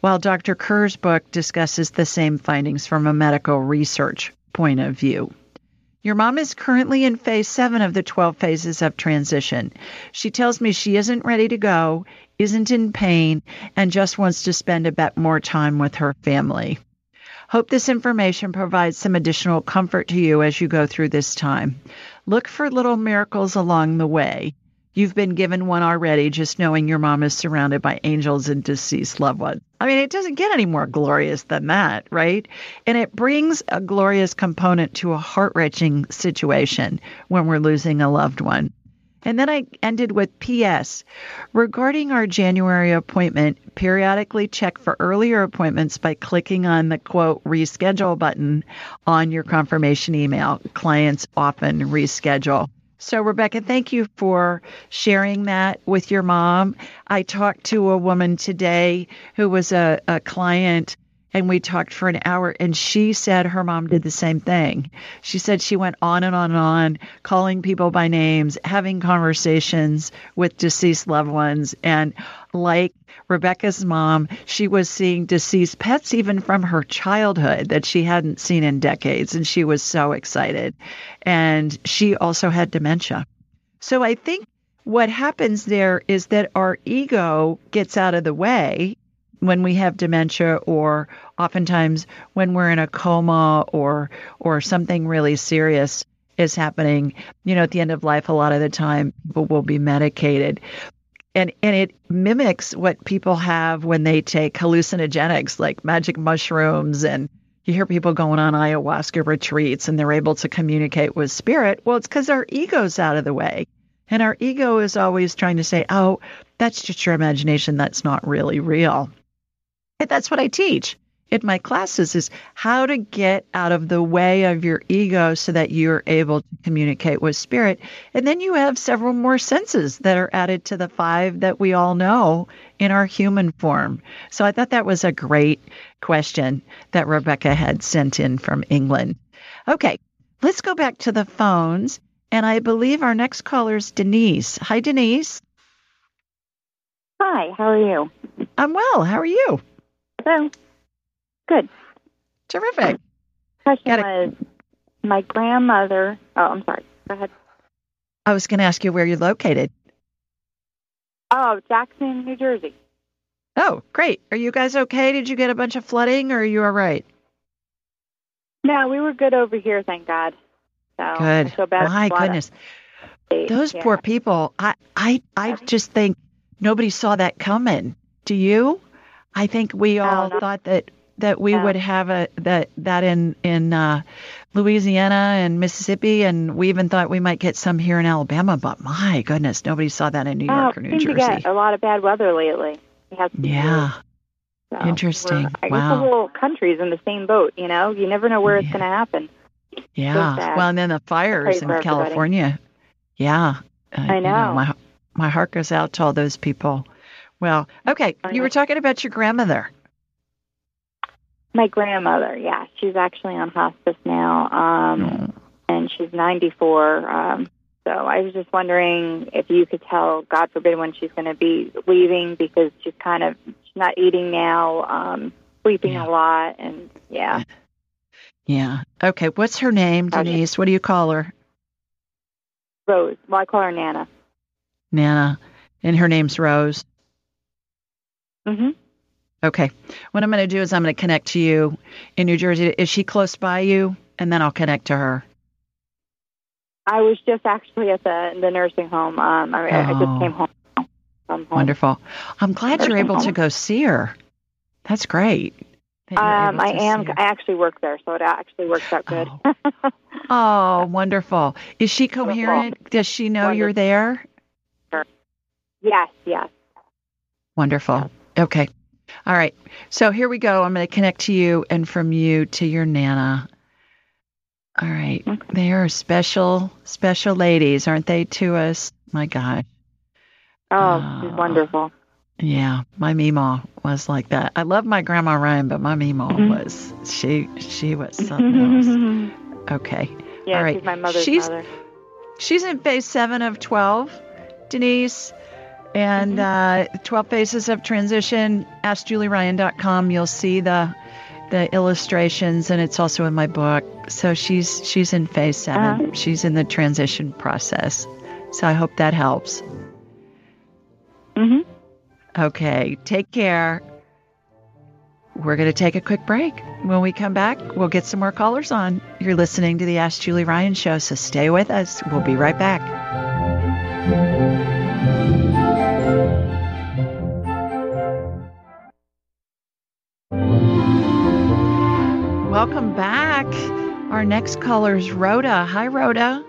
while Dr. Kerr's book discusses the same findings from a medical research point of view. Your mom is currently in phase seven of the 12 phases of transition. She tells me she isn't ready to go, isn't in pain, and just wants to spend a bit more time with her family. Hope this information provides some additional comfort to you as you go through this time. Look for little miracles along the way. You've been given one already, just knowing your mom is surrounded by angels and deceased loved ones. I mean, it doesn't get any more glorious than that, right? And it brings a glorious component to a heart wrenching situation when we're losing a loved one. And then I ended with P.S. Regarding our January appointment, periodically check for earlier appointments by clicking on the quote reschedule button on your confirmation email. Clients often reschedule So, Rebecca, thank you for sharing that with your mom. I talked to a woman today who was a, a client and we talked for an hour and she said her mom did the same thing. She said she went on and on and on calling people by names, having conversations with deceased loved ones and like Rebecca's mom, she was seeing deceased pets even from her childhood that she hadn't seen in decades and she was so excited. And she also had dementia. So I think what happens there is that our ego gets out of the way when we have dementia or oftentimes when we're in a coma or or something really serious is happening you know at the end of life a lot of the time people will be medicated. And and it mimics what people have when they take hallucinogenics like magic mushrooms and you hear people going on ayahuasca retreats and they're able to communicate with spirit. Well it's because our ego's out of the way. And our ego is always trying to say oh that's just your imagination. That's not really real that's what I teach in my classes is how to get out of the way of your ego so that you're able to communicate with spirit. And then you have several more senses that are added to the five that we all know in our human form. So I thought that was a great question that Rebecca had sent in from England. Okay, let's go back to the phones. And I believe our next caller is Denise. Hi, Denise. Hi, how are you? I'm well. How are you? So, good. Terrific. Question was my grandmother. Oh, I'm sorry. Go ahead. I was going to ask you where you're located. Oh, Jackson, New Jersey. Oh, great. Are you guys okay? Did you get a bunch of flooding or are you all right? No, we were good over here, thank God. So good. I feel bad My for a lot of goodness. Those yeah. poor people. I, I, I just think nobody saw that coming. Do you? I think we all thought that that we No. would have a that that in in uh, Louisiana and Mississippi, and we even thought we might get some here in Alabama. But my goodness, nobody saw that in New Oh, York or New seem to Jersey. get a lot of bad weather lately. We Yeah, so interesting. I guess Wow. the whole country's in the same boat. You know, you never know where it's going to happen. yeah. sad. Well, and then the fires in for everybody. California. Yeah, Uh, I you know. my my heart goes out to all those people. Well, okay, you were talking about your grandmother. My grandmother, yeah, she's actually on hospice now, um, and she's 94. Um, so I was just wondering if you could tell, God forbid, when she's going to be leaving because she's kind of she's not eating now, um, sleeping Yeah. a lot, and yeah, Yeah. Okay. What's her name. Denise? What do you call her? Rose. Well, I call her Nana. Nana. And her name's Rose. Hmm Okay. What I'm going to do is I'm going to connect to you in New Jersey. Is she close by you? And then I'll connect to her. I was just actually at the the nursing home. Um, I, I Oh. just came home home. Wonderful. I'm glad you're Nursing able to go see her. That's great. that Um, I am. I actually work there, so it actually works out good. Oh, wonderful. Is she coherent? Does she know you're there? yes, yes. Wonderful. Okay. All right. So here we go. I'm going to connect to you and from you to your Nana. All right. Okay. They are special, special ladies, aren't they, to us? My God. Oh, she's Oh. wonderful. Yeah. My Mima was like that. I love my Grandma Ryan, but my Mima Mhm. was, she, she was something else. Okay. yeah, All right. she's my mother's She's- mother. She's in phase seven of 12, Denise. And uh, 12 phases of transition. AskJulieRyan.com. You'll see the the illustrations, and it's also in my book. So she's she's in phase 7 Uh-huh. She's in the transition process. So I hope that helps. hmm Okay, take care. We're going to take a quick break. When we come back, we'll get some more callers on. You're listening to the Ask Julie Ryan show, so stay with us. We'll be right back. Welcome back. Our next caller is Rhoda. Hi, Rhoda.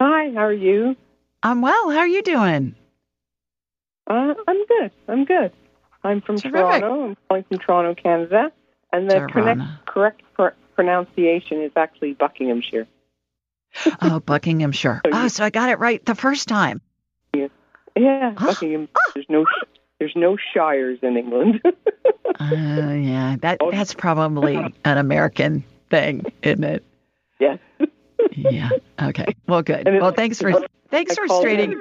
Hi, how are you? I'm well. How are you doing? Uh, I'm good. I'm good. I'm from Terrific. Toronto. I'm calling from Toronto, Canada. And the correct, correct pr- pronunciation is actually Buckinghamshire. oh, Buckinghamshire. Oh, so I got it right the first time. Yeah, yeah. Buckingham. There's no there's no shires in England. uh, yeah, that that's probably an American thing, isn't it? Yes. yeah. Okay. Well, good. Well, thanks for thanks for straightening.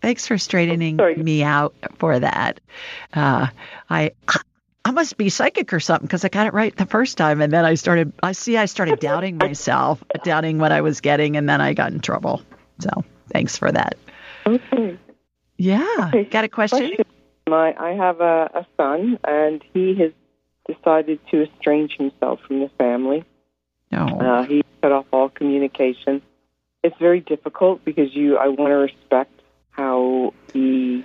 Thanks for straightening me out for that. Uh, I I must be psychic or something because I got it right the first time, and then I started. I see. I started doubting myself, doubting what I was getting, and then I got in trouble. So thanks for that. Okay. Yeah. Okay. Got a question? question? My, I have a, a son, and he has decided to estrange himself from the family. No. Uh, he cut off all communication. It's very difficult because you. I want to respect how he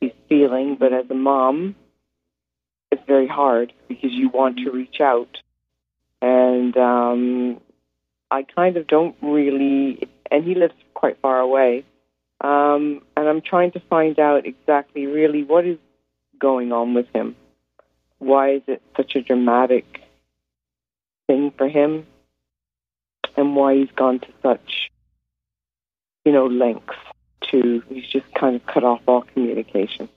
he's feeling, but as a mom, it's very hard because you want to reach out, and um, I kind of don't really. And he lives quite far away, um, and I'm trying to find out exactly, really, what is going on with him. Why is it such a dramatic thing for him, and why he's gone to such, you know, lengths to he's just kind of cut off all communication.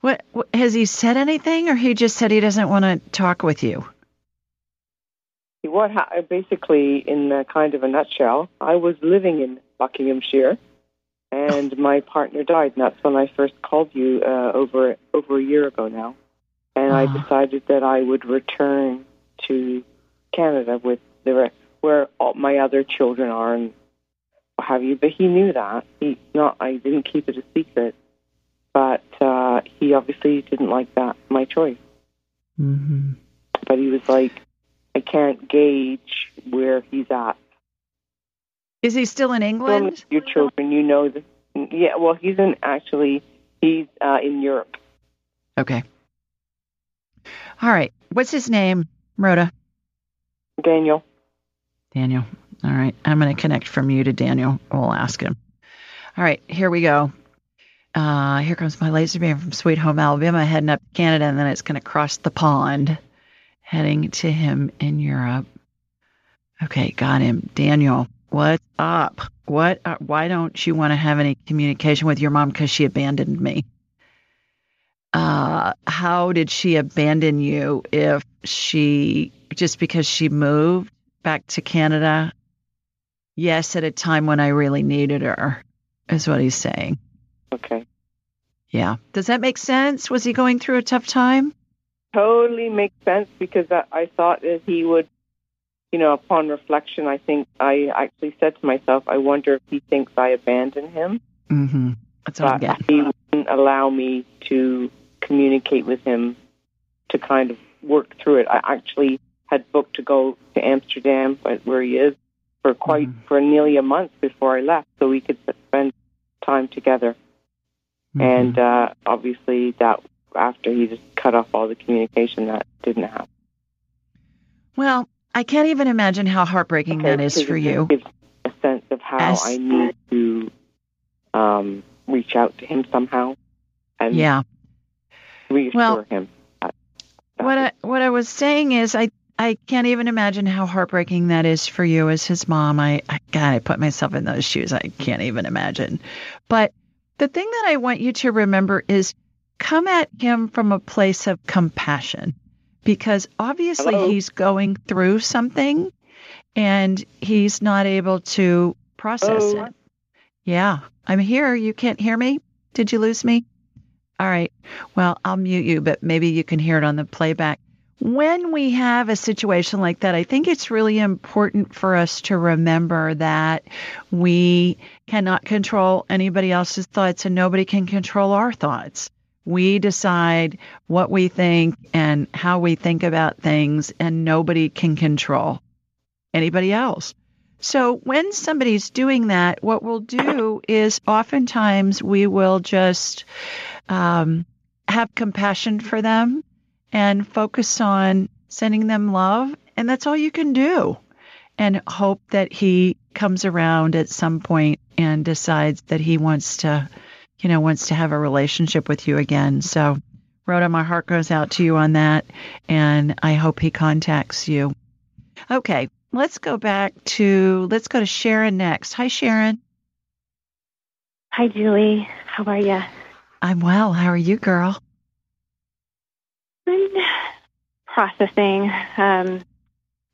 What, has he said anything, or he just said he doesn't want to talk with you? What ha- basically, in kind of a nutshell, I was living in Buckinghamshire, and my partner died, and that's when I first called you uh, over over a year ago now, and I decided that I would return to Canada with the re- where all my other children are and what have you. But he knew that. He not. I didn't keep it a secret, but uh, he obviously didn't like that my choice. Mm-hmm. But he was like, I can't gauge where he's at. Is he still in England? Your children, you know the. Yeah, well, he's in actually. He's uh, in Europe. Okay. All right. What's his name, Rhoda? Daniel. Daniel. All right. I'm going to connect from you to Daniel. We'll ask him. All right. Here we go. Uh, here comes my laser beam from Sweet Home, Alabama, heading up to Canada, and then it's going to cross the pond, heading to him in Europe. Okay, got him. Daniel, what's up? What? Uh, why don't you want to have any communication with your mom because she abandoned me? Uh, how did she abandon you if she just because she moved back to Canada? Yes, at a time when I really needed her, is what he's saying. Okay. Yeah. Does that make sense? Was he going through a tough time? Totally makes sense because I, I thought that he would, you know, upon reflection, I think I actually said to myself, I wonder if he thinks I abandoned him. Mm-hmm. That's what but he wouldn't allow me to communicate with him to kind of work through it. I actually had booked to go to Amsterdam, but where he is, for quite for nearly a month before I left, so we could spend time together. And uh, obviously, that after he just cut off all the communication, that didn't happen. Well, I can't even imagine how heartbreaking that is for you. Gives a sense of how As- I need to um, reach out to him somehow and Yeah. reassure Well, him. That, What I what I was saying is I I can't even imagine how heartbreaking that is for you as his mom. I, I God, I put myself in those shoes. I can't even imagine. But the thing that I want you to remember is come at him from a place of compassion because obviously Hello? he's going through something and he's not able to process Hello? it. Yeah, I'm here. You can't hear me? Did you lose me? All right. Well, I'll mute you, but maybe you can hear it on the playback. When we have a situation like that, I think it's really important for us to remember that we cannot control anybody else's thoughts and nobody can control our thoughts. We decide what we think and how we think about things, and nobody can control anybody else. So when somebody's doing that, what we'll do is oftentimes we will just um, have compassion for them and focus on sending them love. And that's all you can do. And hope that he comes around at some point and decides that he wants to, you know, wants to have a relationship with you again. So, Rhoda, my heart goes out to you on that. And I hope he contacts you. Okay. let's go back to let's go to Sharon next. Hi, Sharon. Hi, Julie. How are you? I'm well. How are you, girl? I'm processing. Um,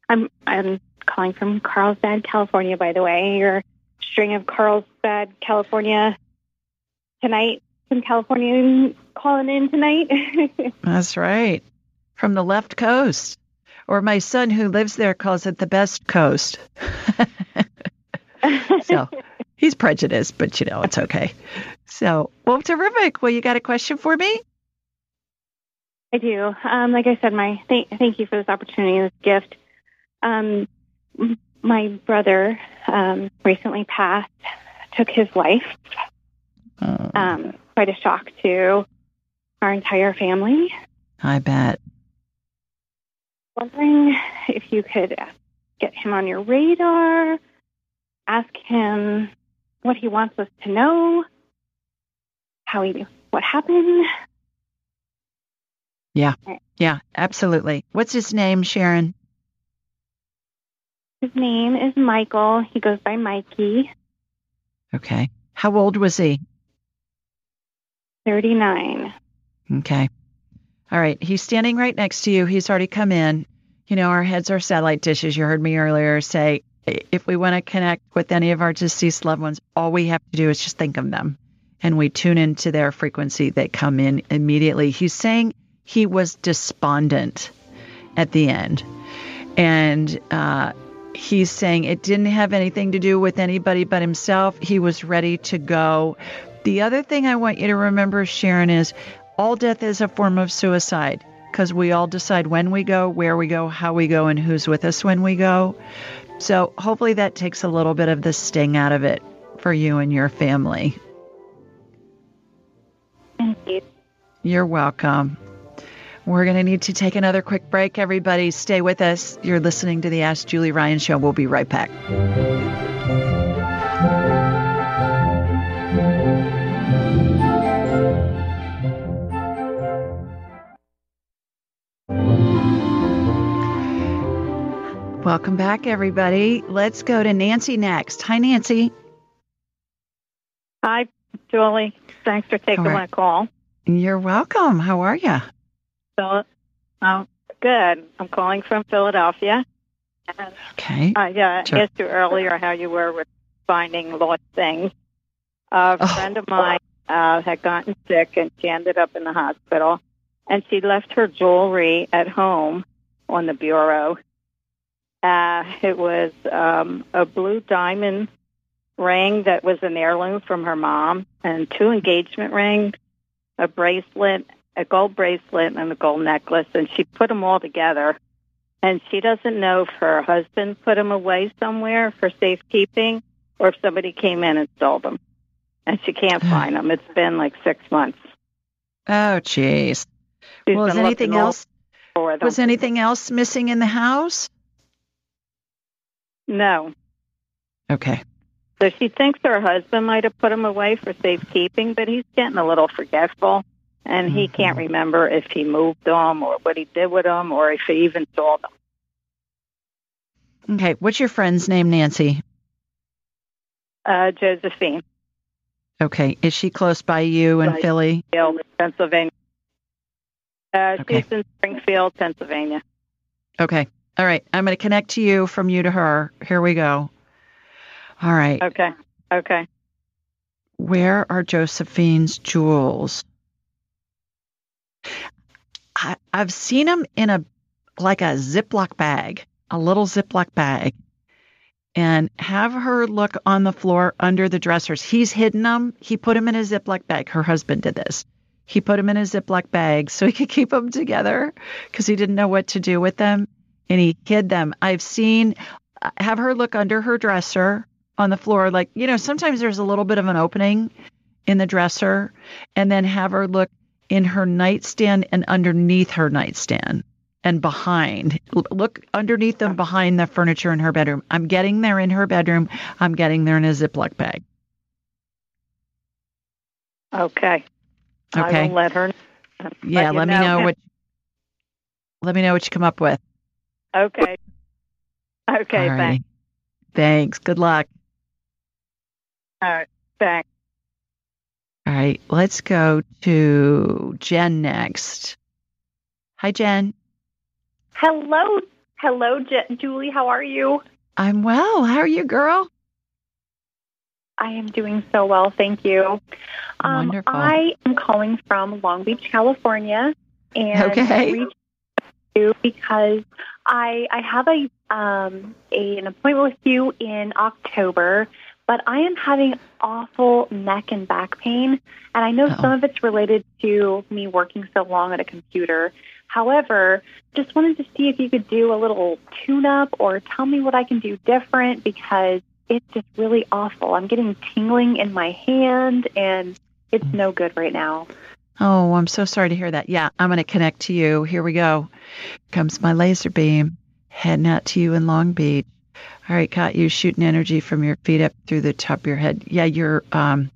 I'm I'm calling from Carlsbad, California. By the way, your string of Carlsbad, California tonight from California calling in tonight. That's right. From the left coast. Or my son who lives there calls it the best coast. so he's prejudiced, but you know, it's okay. So, well, terrific. Well, you got a question for me? I do. Um, like I said, my th- thank you for this opportunity, this gift. Um, my brother um, recently passed, took his life. Um, quite a shock to our entire family. I bet. Wondering if you could get him on your radar, ask him what he wants us to know, how he, what happened. Yeah, yeah, absolutely. What's his name, Sharon? His name is Michael. He goes by Mikey. Okay. How old was he? 39. Okay. All right. He's standing right next to you. He's already come in. You know, our heads are satellite dishes. You heard me earlier say if we want to connect with any of our deceased loved ones, all we have to do is just think of them and we tune into their frequency. They come in immediately. He's saying he was despondent at the end. And uh, he's saying it didn't have anything to do with anybody but himself. He was ready to go. The other thing I want you to remember, Sharon, is all death is a form of suicide because we all decide when we go, where we go, how we go, and who's with us when we go. So hopefully that takes a little bit of the sting out of it for you and your family. Thank you. You're welcome. We're going to need to take another quick break. Everybody, stay with us. You're listening to the Ask Julie Ryan Show. We'll be right back. Welcome back, everybody. Let's go to Nancy next. Hi, Nancy. Hi, Julie. Thanks for taking right. my call. You're welcome. How are you? So, oh, good. I'm calling from Philadelphia. And Okay. I uh, Sure. asked you earlier how you were with finding lost things. A Oh. friend of mine uh, had gotten sick and she ended up in the hospital. And she left her jewelry at home on the bureau. Uh, it was um, a blue diamond ring that was an heirloom from her mom, and two engagement rings, a bracelet, a gold bracelet, and a gold necklace. And she put them all together. And she doesn't know if her husband put them away somewhere for safekeeping or if somebody came in and stole them. And she can't find them. It's been like six months. Oh, jeez. Well, is anything else? Was anything else missing in the house? No. Okay. So she thinks her husband might have put them away for safekeeping, but he's getting a little forgetful, and he Mm-hmm. can't remember if he moved them or what he did with them or if he even saw them. Okay. What's your friend's name, Nancy? Uh, Josephine, Okay. Is she close by you in Right. Philly? Pennsylvania. Uh, Okay. She's in Springfield, Pennsylvania. Okay. All right. I'm going to connect to you from you to her. Here we go. All right. Okay. Okay. Where are Josephine's jewels? I, I've seen them in a like a Ziploc bag, a little Ziploc bag, and have her look on the floor under the dressers. He's hidden them. He put them in a Ziploc bag. Her husband did this. He put them in a Ziploc bag so he could keep them together because he didn't know what to do with them, and he hid them. I've seen have her look under her dresser on the floor, like you know, sometimes there's a little bit of an opening in the dresser, and then have her look in her nightstand and underneath her nightstand and behind. Look underneath and behind the furniture in her bedroom. I'm getting there in her bedroom. I'm getting there in a Ziploc bag. Okay. I Okay. will let her. Yeah, you let me know what. Let me know what you come up with. Okay. Okay, All right. thanks. Thanks. Good luck. All right, thanks. All right, let's go to Jen next. Hi, Jen. Hello, hello, Je- Julie. How are you? I'm well. How are you, girl? I am doing so well, thank you. Um, Wonderful. I am calling from Long Beach, California, and Okay. I reached out to you because I I have a um a, an appointment with you in October, but I am having awful neck and back pain, and I know Uh-oh. some of it's related to me working so long at a computer. However, just wanted to see if you could do a little tune up or tell me what I can do different because it's just really awful. I'm getting tingling in my hand and it's no good right now. Oh, I'm so sorry to hear that. Yeah, I'm going to connect to you. Here we go. Comes my laser beam heading out to you in Long Beach. All right, caught you shooting energy from your feet up through the top of your head. Yeah, you're um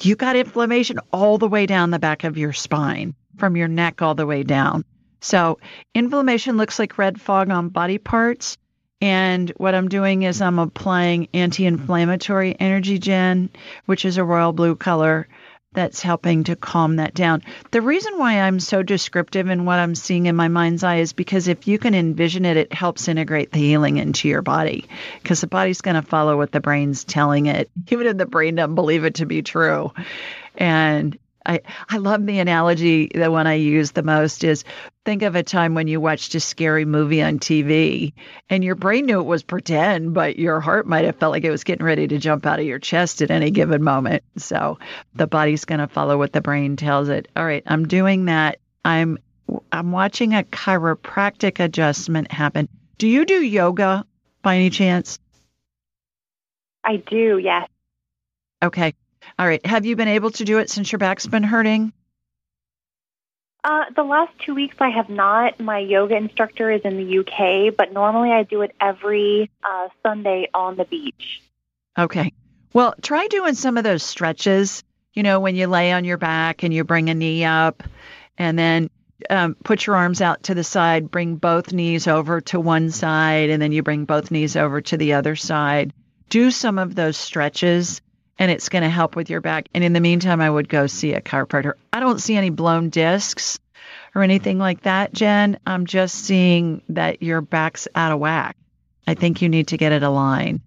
you got inflammation all the way down the back of your spine, from your neck all the way down. So, inflammation looks like red fog on body parts. And what I'm doing is I'm applying anti inflammatory energy gen, which is a royal blue color that's helping to calm that down. The reason why I'm so descriptive in what I'm seeing in my mind's eye is because if you can envision it, it helps integrate the healing into your body because the body's going to follow what the brain's telling it, even if the brain doesn't believe it to be true. And I, I love the analogy, the one I use the most is think of a time when you watched a scary movie on TV and your brain knew it was pretend, but your heart might have felt like it was getting ready to jump out of your chest at any given moment. So the body's going to follow what the brain tells it. All right, I'm doing that. I'm I'm watching a chiropractic adjustment happen. Do you do yoga by any chance? I do, yes. Okay. All right. Have you been able to do it since your back's been hurting? Uh, the last two weeks I have not. My yoga instructor is in the UK, but normally I do it every uh, Sunday on the beach. Okay. Well, try doing some of those stretches, you know, when you lay on your back and you bring a knee up and then um, put your arms out to the side, bring both knees over to one side, and then you bring both knees over to the other side. Do some of those stretches, and it's going to help with your back. And in the meantime, I would go see a chiropractor. I don't see any blown discs or anything like that, Jen. I'm just seeing that your back's out of whack. I think you need to get it aligned.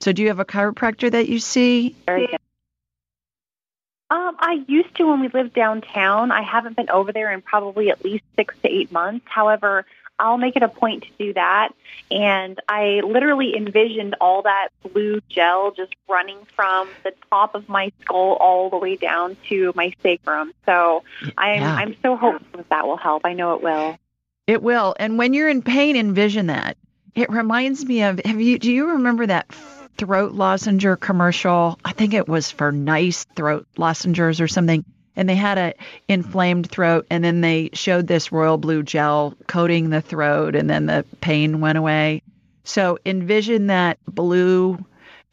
So, do you have a chiropractor that you see? Um, I used to when we lived downtown. I haven't been over there in probably at least six to eight months. However, I'll make it a point to do that. And I literally envisioned all that blue gel just running from the top of my skull all the way down to my sacrum. So I'm Yeah. I'm so hopeful that that will help. I know it will. It will. And when you're in pain, envision that. It reminds me of have you do you remember that throat lozenger commercial? I think it was for nice throat lozenges or something. And they had a inflamed throat and then they showed this royal blue gel coating the throat and then the pain went away. So envision that blue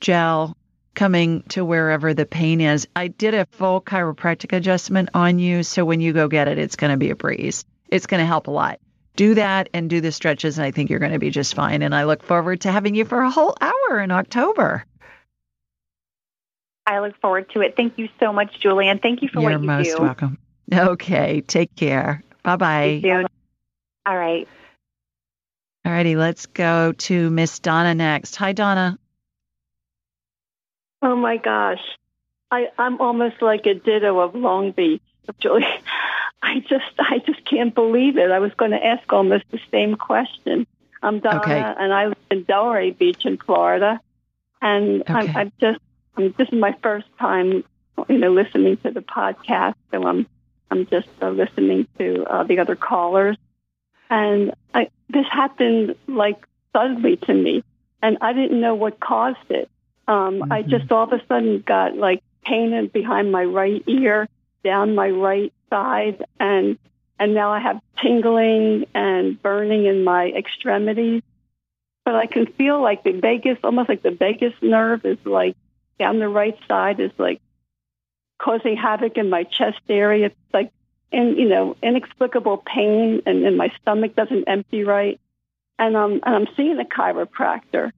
gel coming to wherever the pain is. I did a full chiropractic adjustment on you, so when you go get it, it's going to be a breeze. It's going to help a lot. Do that and do the stretches, and I think you're going to be just fine. And I look forward to having you for a whole hour in October. I look forward to it. Thank you so much, Julian. Thank you for what you're what you most welcome. Okay, take care. Bye bye. You too. All right. All righty, let's go to Miss Donna next. Hi, Donna. Oh my gosh. I, I'm almost like a ditto of Long Beach, Julie. I just I just can't believe it. I was going to ask almost the same question. I'm Donna, Okay. and I live in Delray Beach in Florida, and Okay. I'm, I'm just I'm, this is my first time, you know, listening to the podcast. So I'm I'm just uh, listening to uh, the other callers, and I, this happened like suddenly to me, and I didn't know what caused it. Um, I just all of a sudden got like pain in behind my right ear, down my right side, and and now I have tingling and burning in my extremities. But I can feel like the vagus, almost like the vagus nerve, is like down the right side, is like causing havoc in my chest area. It's like, and you know, inexplicable pain, and, and my stomach doesn't empty right. and I'm and I'm seeing a chiropractor,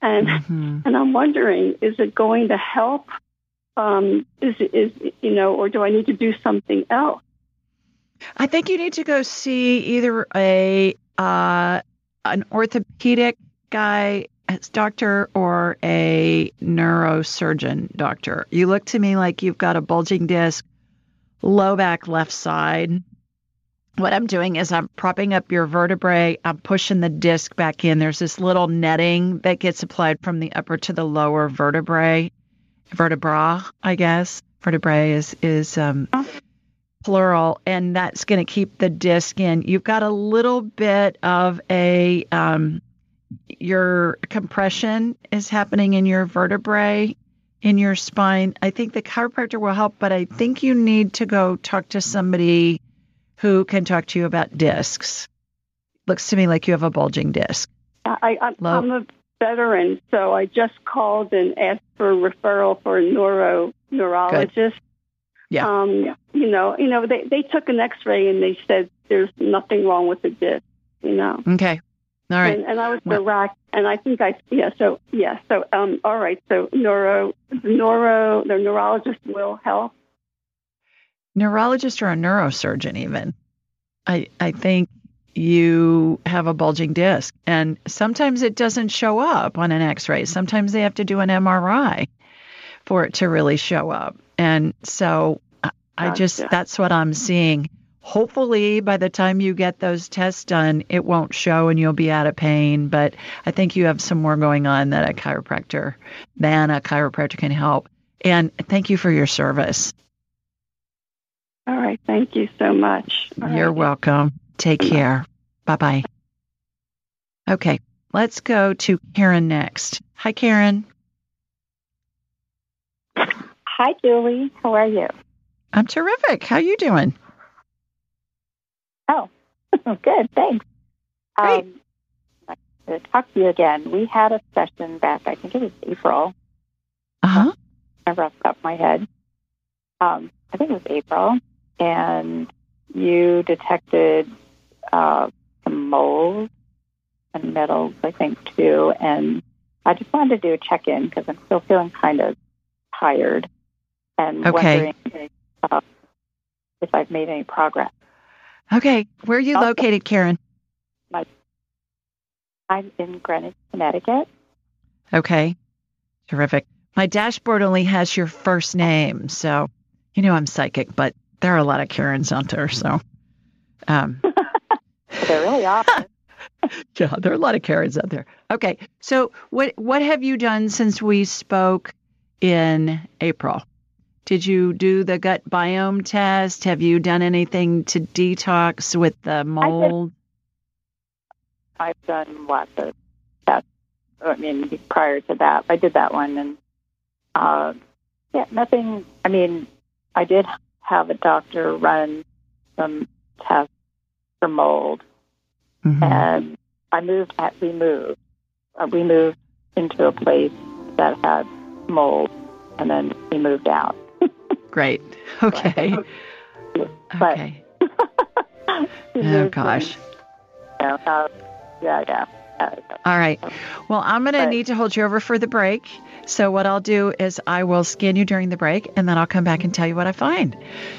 and Mm-hmm. and I'm wondering, is it going to help? Um, is is you know, or do I need to do something else? I think you need to go see either a uh, an orthopedic guy doctor or a neurosurgeon doctor. You look to me like you've got a bulging disc, low back left side. What I'm doing is I'm propping up your vertebrae. I'm pushing the disc back in. There's this little netting that gets applied from the upper to the lower vertebrae, vertebra, I guess. Vertebrae is is um, plural, and that's going to keep the disc in. You've got a little bit of a um, your compression is happening in your vertebrae in your spine. I think the chiropractor will help, but I think you need to go talk to somebody who can talk to you about discs. Looks to me like you have a bulging disc. I, I, I'm a veteran, so I just called and asked for a referral for a neuro neurologist. Yeah. Um, you know, you know, they they took an X-ray and they said there's nothing wrong with the disc. You know. Okay. All right. And, and I was Iraq, and I think I yeah. So yeah. So um. All right. So neuro, neuro, the neurologist will help. neurologist or a neurosurgeon even i i think you have a bulging disc and sometimes it doesn't show up on an x-ray sometimes they have to do an mri for it to really show up and so i, I just Gotcha. that's what i'm seeing hopefully by the time you get those tests done it won't show and you'll be out of pain but i think you have some more going on that a chiropractor than a chiropractor can help and thank you for your service All right. Thank you so much. All You're right. welcome. Take care. Bye bye. Okay, let's go to Karen next. Hi, Karen. Hi, Julie. How are you? I'm terrific. How are you doing? Good. Thanks. Great. Um, nice to talk to you again. We had a session back, I think it was April. Uh huh. I remember off the top of my head. Um, I think it was April. And you detected uh, some mold and metals, I think, too. And I just wanted to do a check in because I'm still feeling kind of tired and Okay. wondering uh, if I've made any progress. Okay, where are you Okay. located, Karen? I'm in Greenwich, Connecticut. Okay, terrific. My dashboard only has your first name, so you know I'm psychic, but there are a lot of Karens out there, so um, There really are. yeah, there are a lot of Karens out there. Okay, so what what have you done since we spoke in April? Did you do the gut biome test? Have you done anything to detox with the mold? I've done lots of tests. I mean, prior to that, I did that one, and uh, yeah, nothing. I mean, I did have a doctor run some tests for mold, Mhm. and I moved. At, we moved. Uh, we moved into a place that had mold, and then we moved out. Great. Okay. But- Okay. Oh gosh. in, uh, yeah, yeah. Uh, All right. Well, I'm going to need to hold you over for the break. So, what I'll do is I will scan you during the break and then I'll come back and tell you what I find.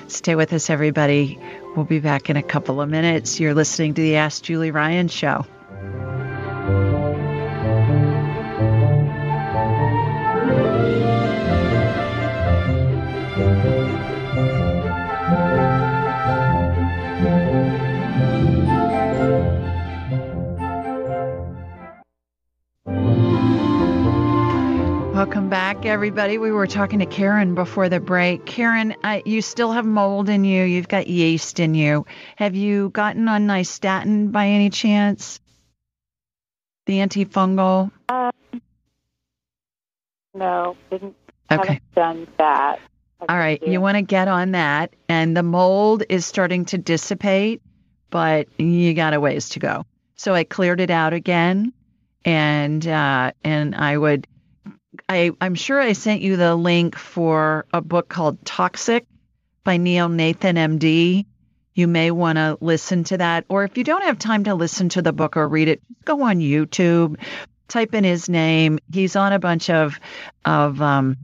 Stay with us, everybody. We'll be back in a couple of minutes. You're listening to the Ask Julie Ryan show. Welcome back, everybody. We were talking to Karen before the break. Karen, you still have mold in you. You've got yeast in you. Have you gotten on nystatin by any chance? The antifungal? Um, no, didn't Okay. done that. All right. You want to get on that. And the mold is starting to dissipate, but you got a ways to go. So I cleared it out again. And uh, and I would I I'm sure I sent you the link for a book called Toxic by Neil Nathan MD. you may want to listen to that. Or if you don't have time to listen to the book or read it, just go on YouTube, type in his name. He's on a bunch of of um,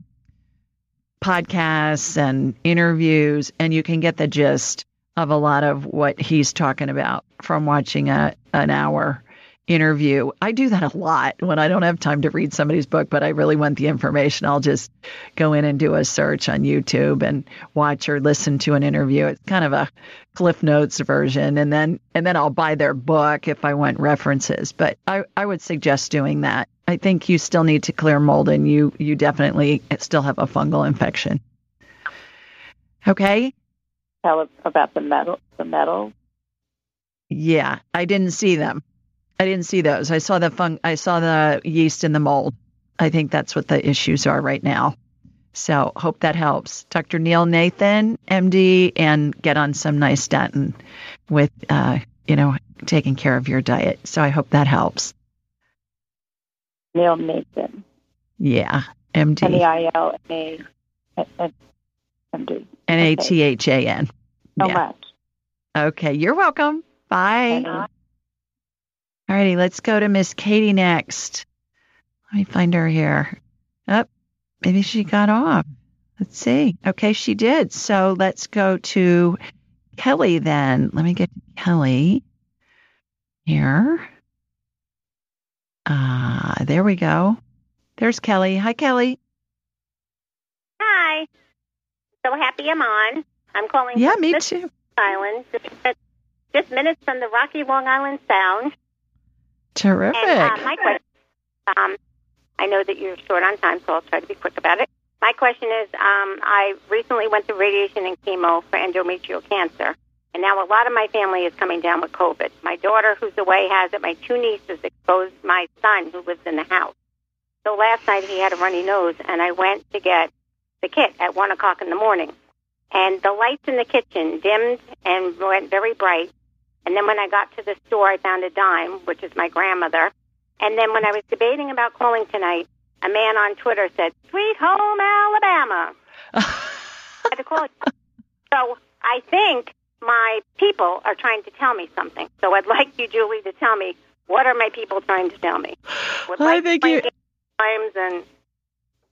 podcasts and interviews, and you can get the gist of a lot of what he's talking about from watching a an hour interview. I do that a lot when I don't have time to read somebody's book, but I really want the information. I'll just go in and do a search on YouTube and watch or listen to an interview. It's kind of a Cliff Notes version, and then and then I'll buy their book if I want references. But I, I would suggest doing that. I think you still need to clear mold, and you you definitely still have a fungal infection. Okay. Tell about the metal. The metal. Yeah, I didn't see them. I didn't see those. I saw the fung. I saw the yeast in the mold. I think that's what the issues are right now. So hope that helps. Dr. Neil Nathan, MD, and get on some nystatin with, uh, you know, taking care of your diet. So I hope that helps. Neil Nathan. Yeah, MD. N E I L A M D. N A T H A N. So much. Okay, you're welcome. Bye. All righty, let's go to Miss Katie next. Let me find her here. Up, oh, maybe she got off. Let's see. Okay, she did. So let's go to Kelly then. Let me get to Kelly here. Ah, uh, there we go. There's Kelly. Hi, Kelly. Hi. So happy I'm on. I'm calling. Yeah, me Smith too. Island, just, just minutes from the Rocky Long Island Sound. Terrific. And uh, my question, um, I know that you're short on time, so I'll try to be quick about it. My question is, um, I recently went through radiation and chemo for endometrial cancer, and now a lot of my family is coming down with COVID. My daughter, who's away, has it. My two nieces exposed my son, who lives in the house. So last night he had a runny nose, and I went to get the kit at one o'clock in the morning, and the lights in the kitchen dimmed and went very bright. And then when I got to the store, I found a dime, which is my grandmother. And then when I was debating about calling tonight, a man on Twitter said, "Sweet Home Alabama." I had to call it. So I think my people are trying to tell me something. So I'd like you, Julie, to tell me what are my people trying to tell me. Would I like think you- times and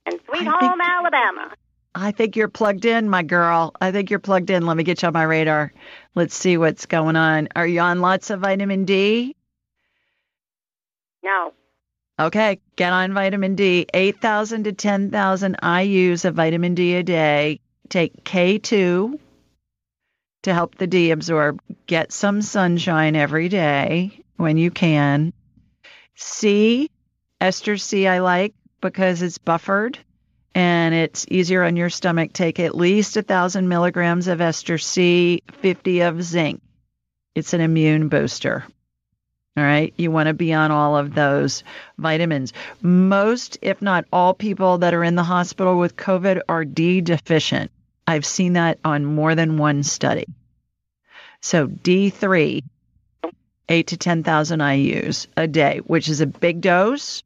and Sweet I Home Alabama. I think you're plugged in, my girl. I think you're plugged in. Let me get you on my radar. Let's see what's going on. Are you on lots of vitamin D? No. Okay, get on vitamin D. 8,000 to 10,000 IUs of vitamin D a day. Take K2 to help the D absorb. Get some sunshine every day when you can. C, ester C, I like because it's buffered and it's easier on your stomach. Take at least a thousand milligrams of ester C, 50 of zinc. It's an immune booster. All right. You want to be on all of those vitamins. Most, if not all, people that are in the hospital with COVID are D deficient. I've seen that on more than one study. So D3, eight to 10,000 IUs a day, which is a big dose,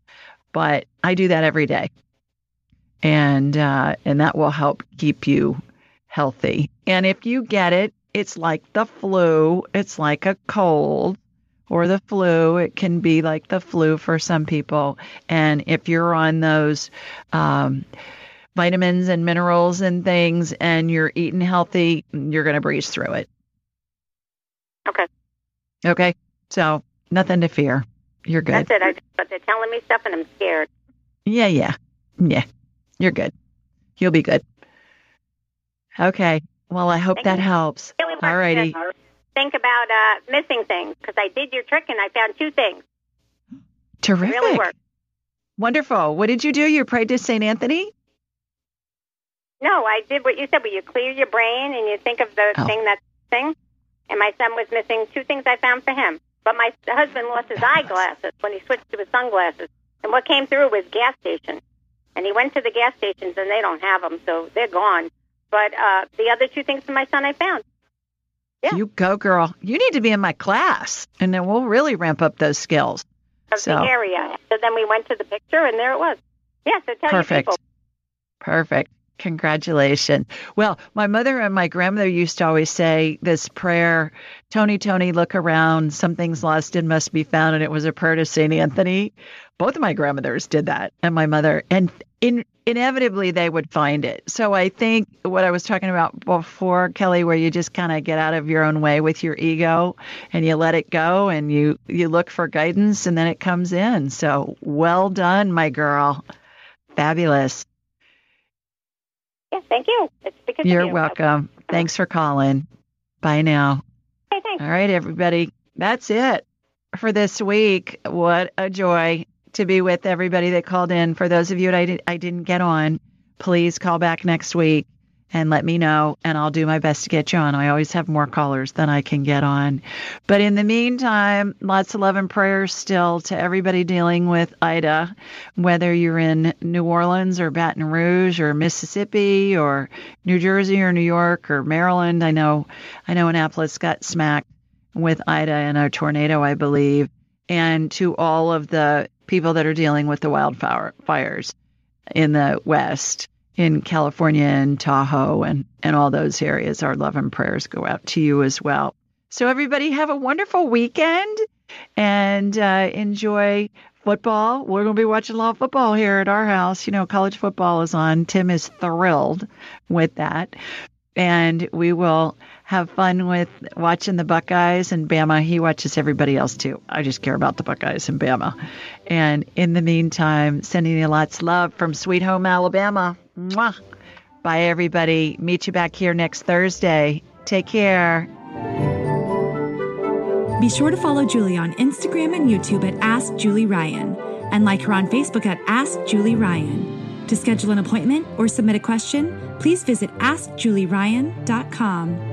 but I do that every day. And, uh, and that will help keep you healthy. And if you get it, it's like the flu, it's like a cold or the flu. It can be like the flu for some people. And if you're on those um, vitamins and minerals and things and you're eating healthy, you're going to breeze through it. Okay. Okay. So nothing to fear. You're good. That's it. I, but they're telling me stuff and I'm scared. Yeah, yeah. Yeah. You're good. You'll be good. Okay. Well, I hope that helps. Really All righty. Think about uh, missing things because I did your trick and I found two things. Terrific. It really worked. Wonderful. What did you do? You prayed to St. Anthony? No, I did what you said, where you clear your brain and you think of the Oh. thing that's thing. And my son was missing two things I found for him. But my husband lost his eyeglasses when he switched to his sunglasses. And what came through was gas station. And he went to the gas stations and they don't have them, so they're gone. But uh, the other two things for my son I found. You go, girl. You need to be in my class, and then we'll really ramp up those skills. of So- the area. So then we went to the picture, and there it was. Yeah, so tell Perfect. your people. Perfect. Congratulations. Well, my mother and my grandmother used to always say this prayer Tony, Tony, look around. Something's lost and must be found. And it was a prayer to St. Anthony. Both of my grandmothers did that, and my mother. And in, inevitably, they would find it. So I think what I was talking about before, Kelly, where you just kind of get out of your own way with your ego and you let it go and you, you look for guidance and then it comes in. So well done, my girl. Fabulous. Yeah, thank you. It's because You're you. welcome. Thanks for calling. Bye now. Okay, thanks. All right, everybody. That's it for this week. What a joy to be with everybody that called in. For those of you that I, did, I didn't get on, please call back next week and let me know, and I'll do my best to get you on. I always have more callers than I can get on. But in the meantime, lots of love and prayers still to everybody dealing with Ida, whether you're in New Orleans or Baton Rouge or Mississippi or New Jersey or New York or Maryland. I know, I know Annapolis got smacked with Ida in a tornado, I believe, and to all of the people that are dealing with the wildfires in the West in California and Tahoe and, and all those areas. Our love and prayers go out to you as well. So, everybody, have a wonderful weekend and uh, enjoy football. We're going to be watching a lot of football here at our house. You know, college football is on. Tim is thrilled with that. And we will have fun with watching the Buckeyes and Bama. He watches everybody else too. I just care about the Buckeyes and Bama. And in the meantime, sending you lots of love from Sweet Home Alabama. Mwah. Bye, everybody. Meet you back here next Thursday. Take care. Be sure to follow Julie on Instagram and YouTube at Ask Julie Ryan and like her on Facebook at Ask Julie Ryan. To schedule an appointment or submit a question, please visit AskJulieRyan.com.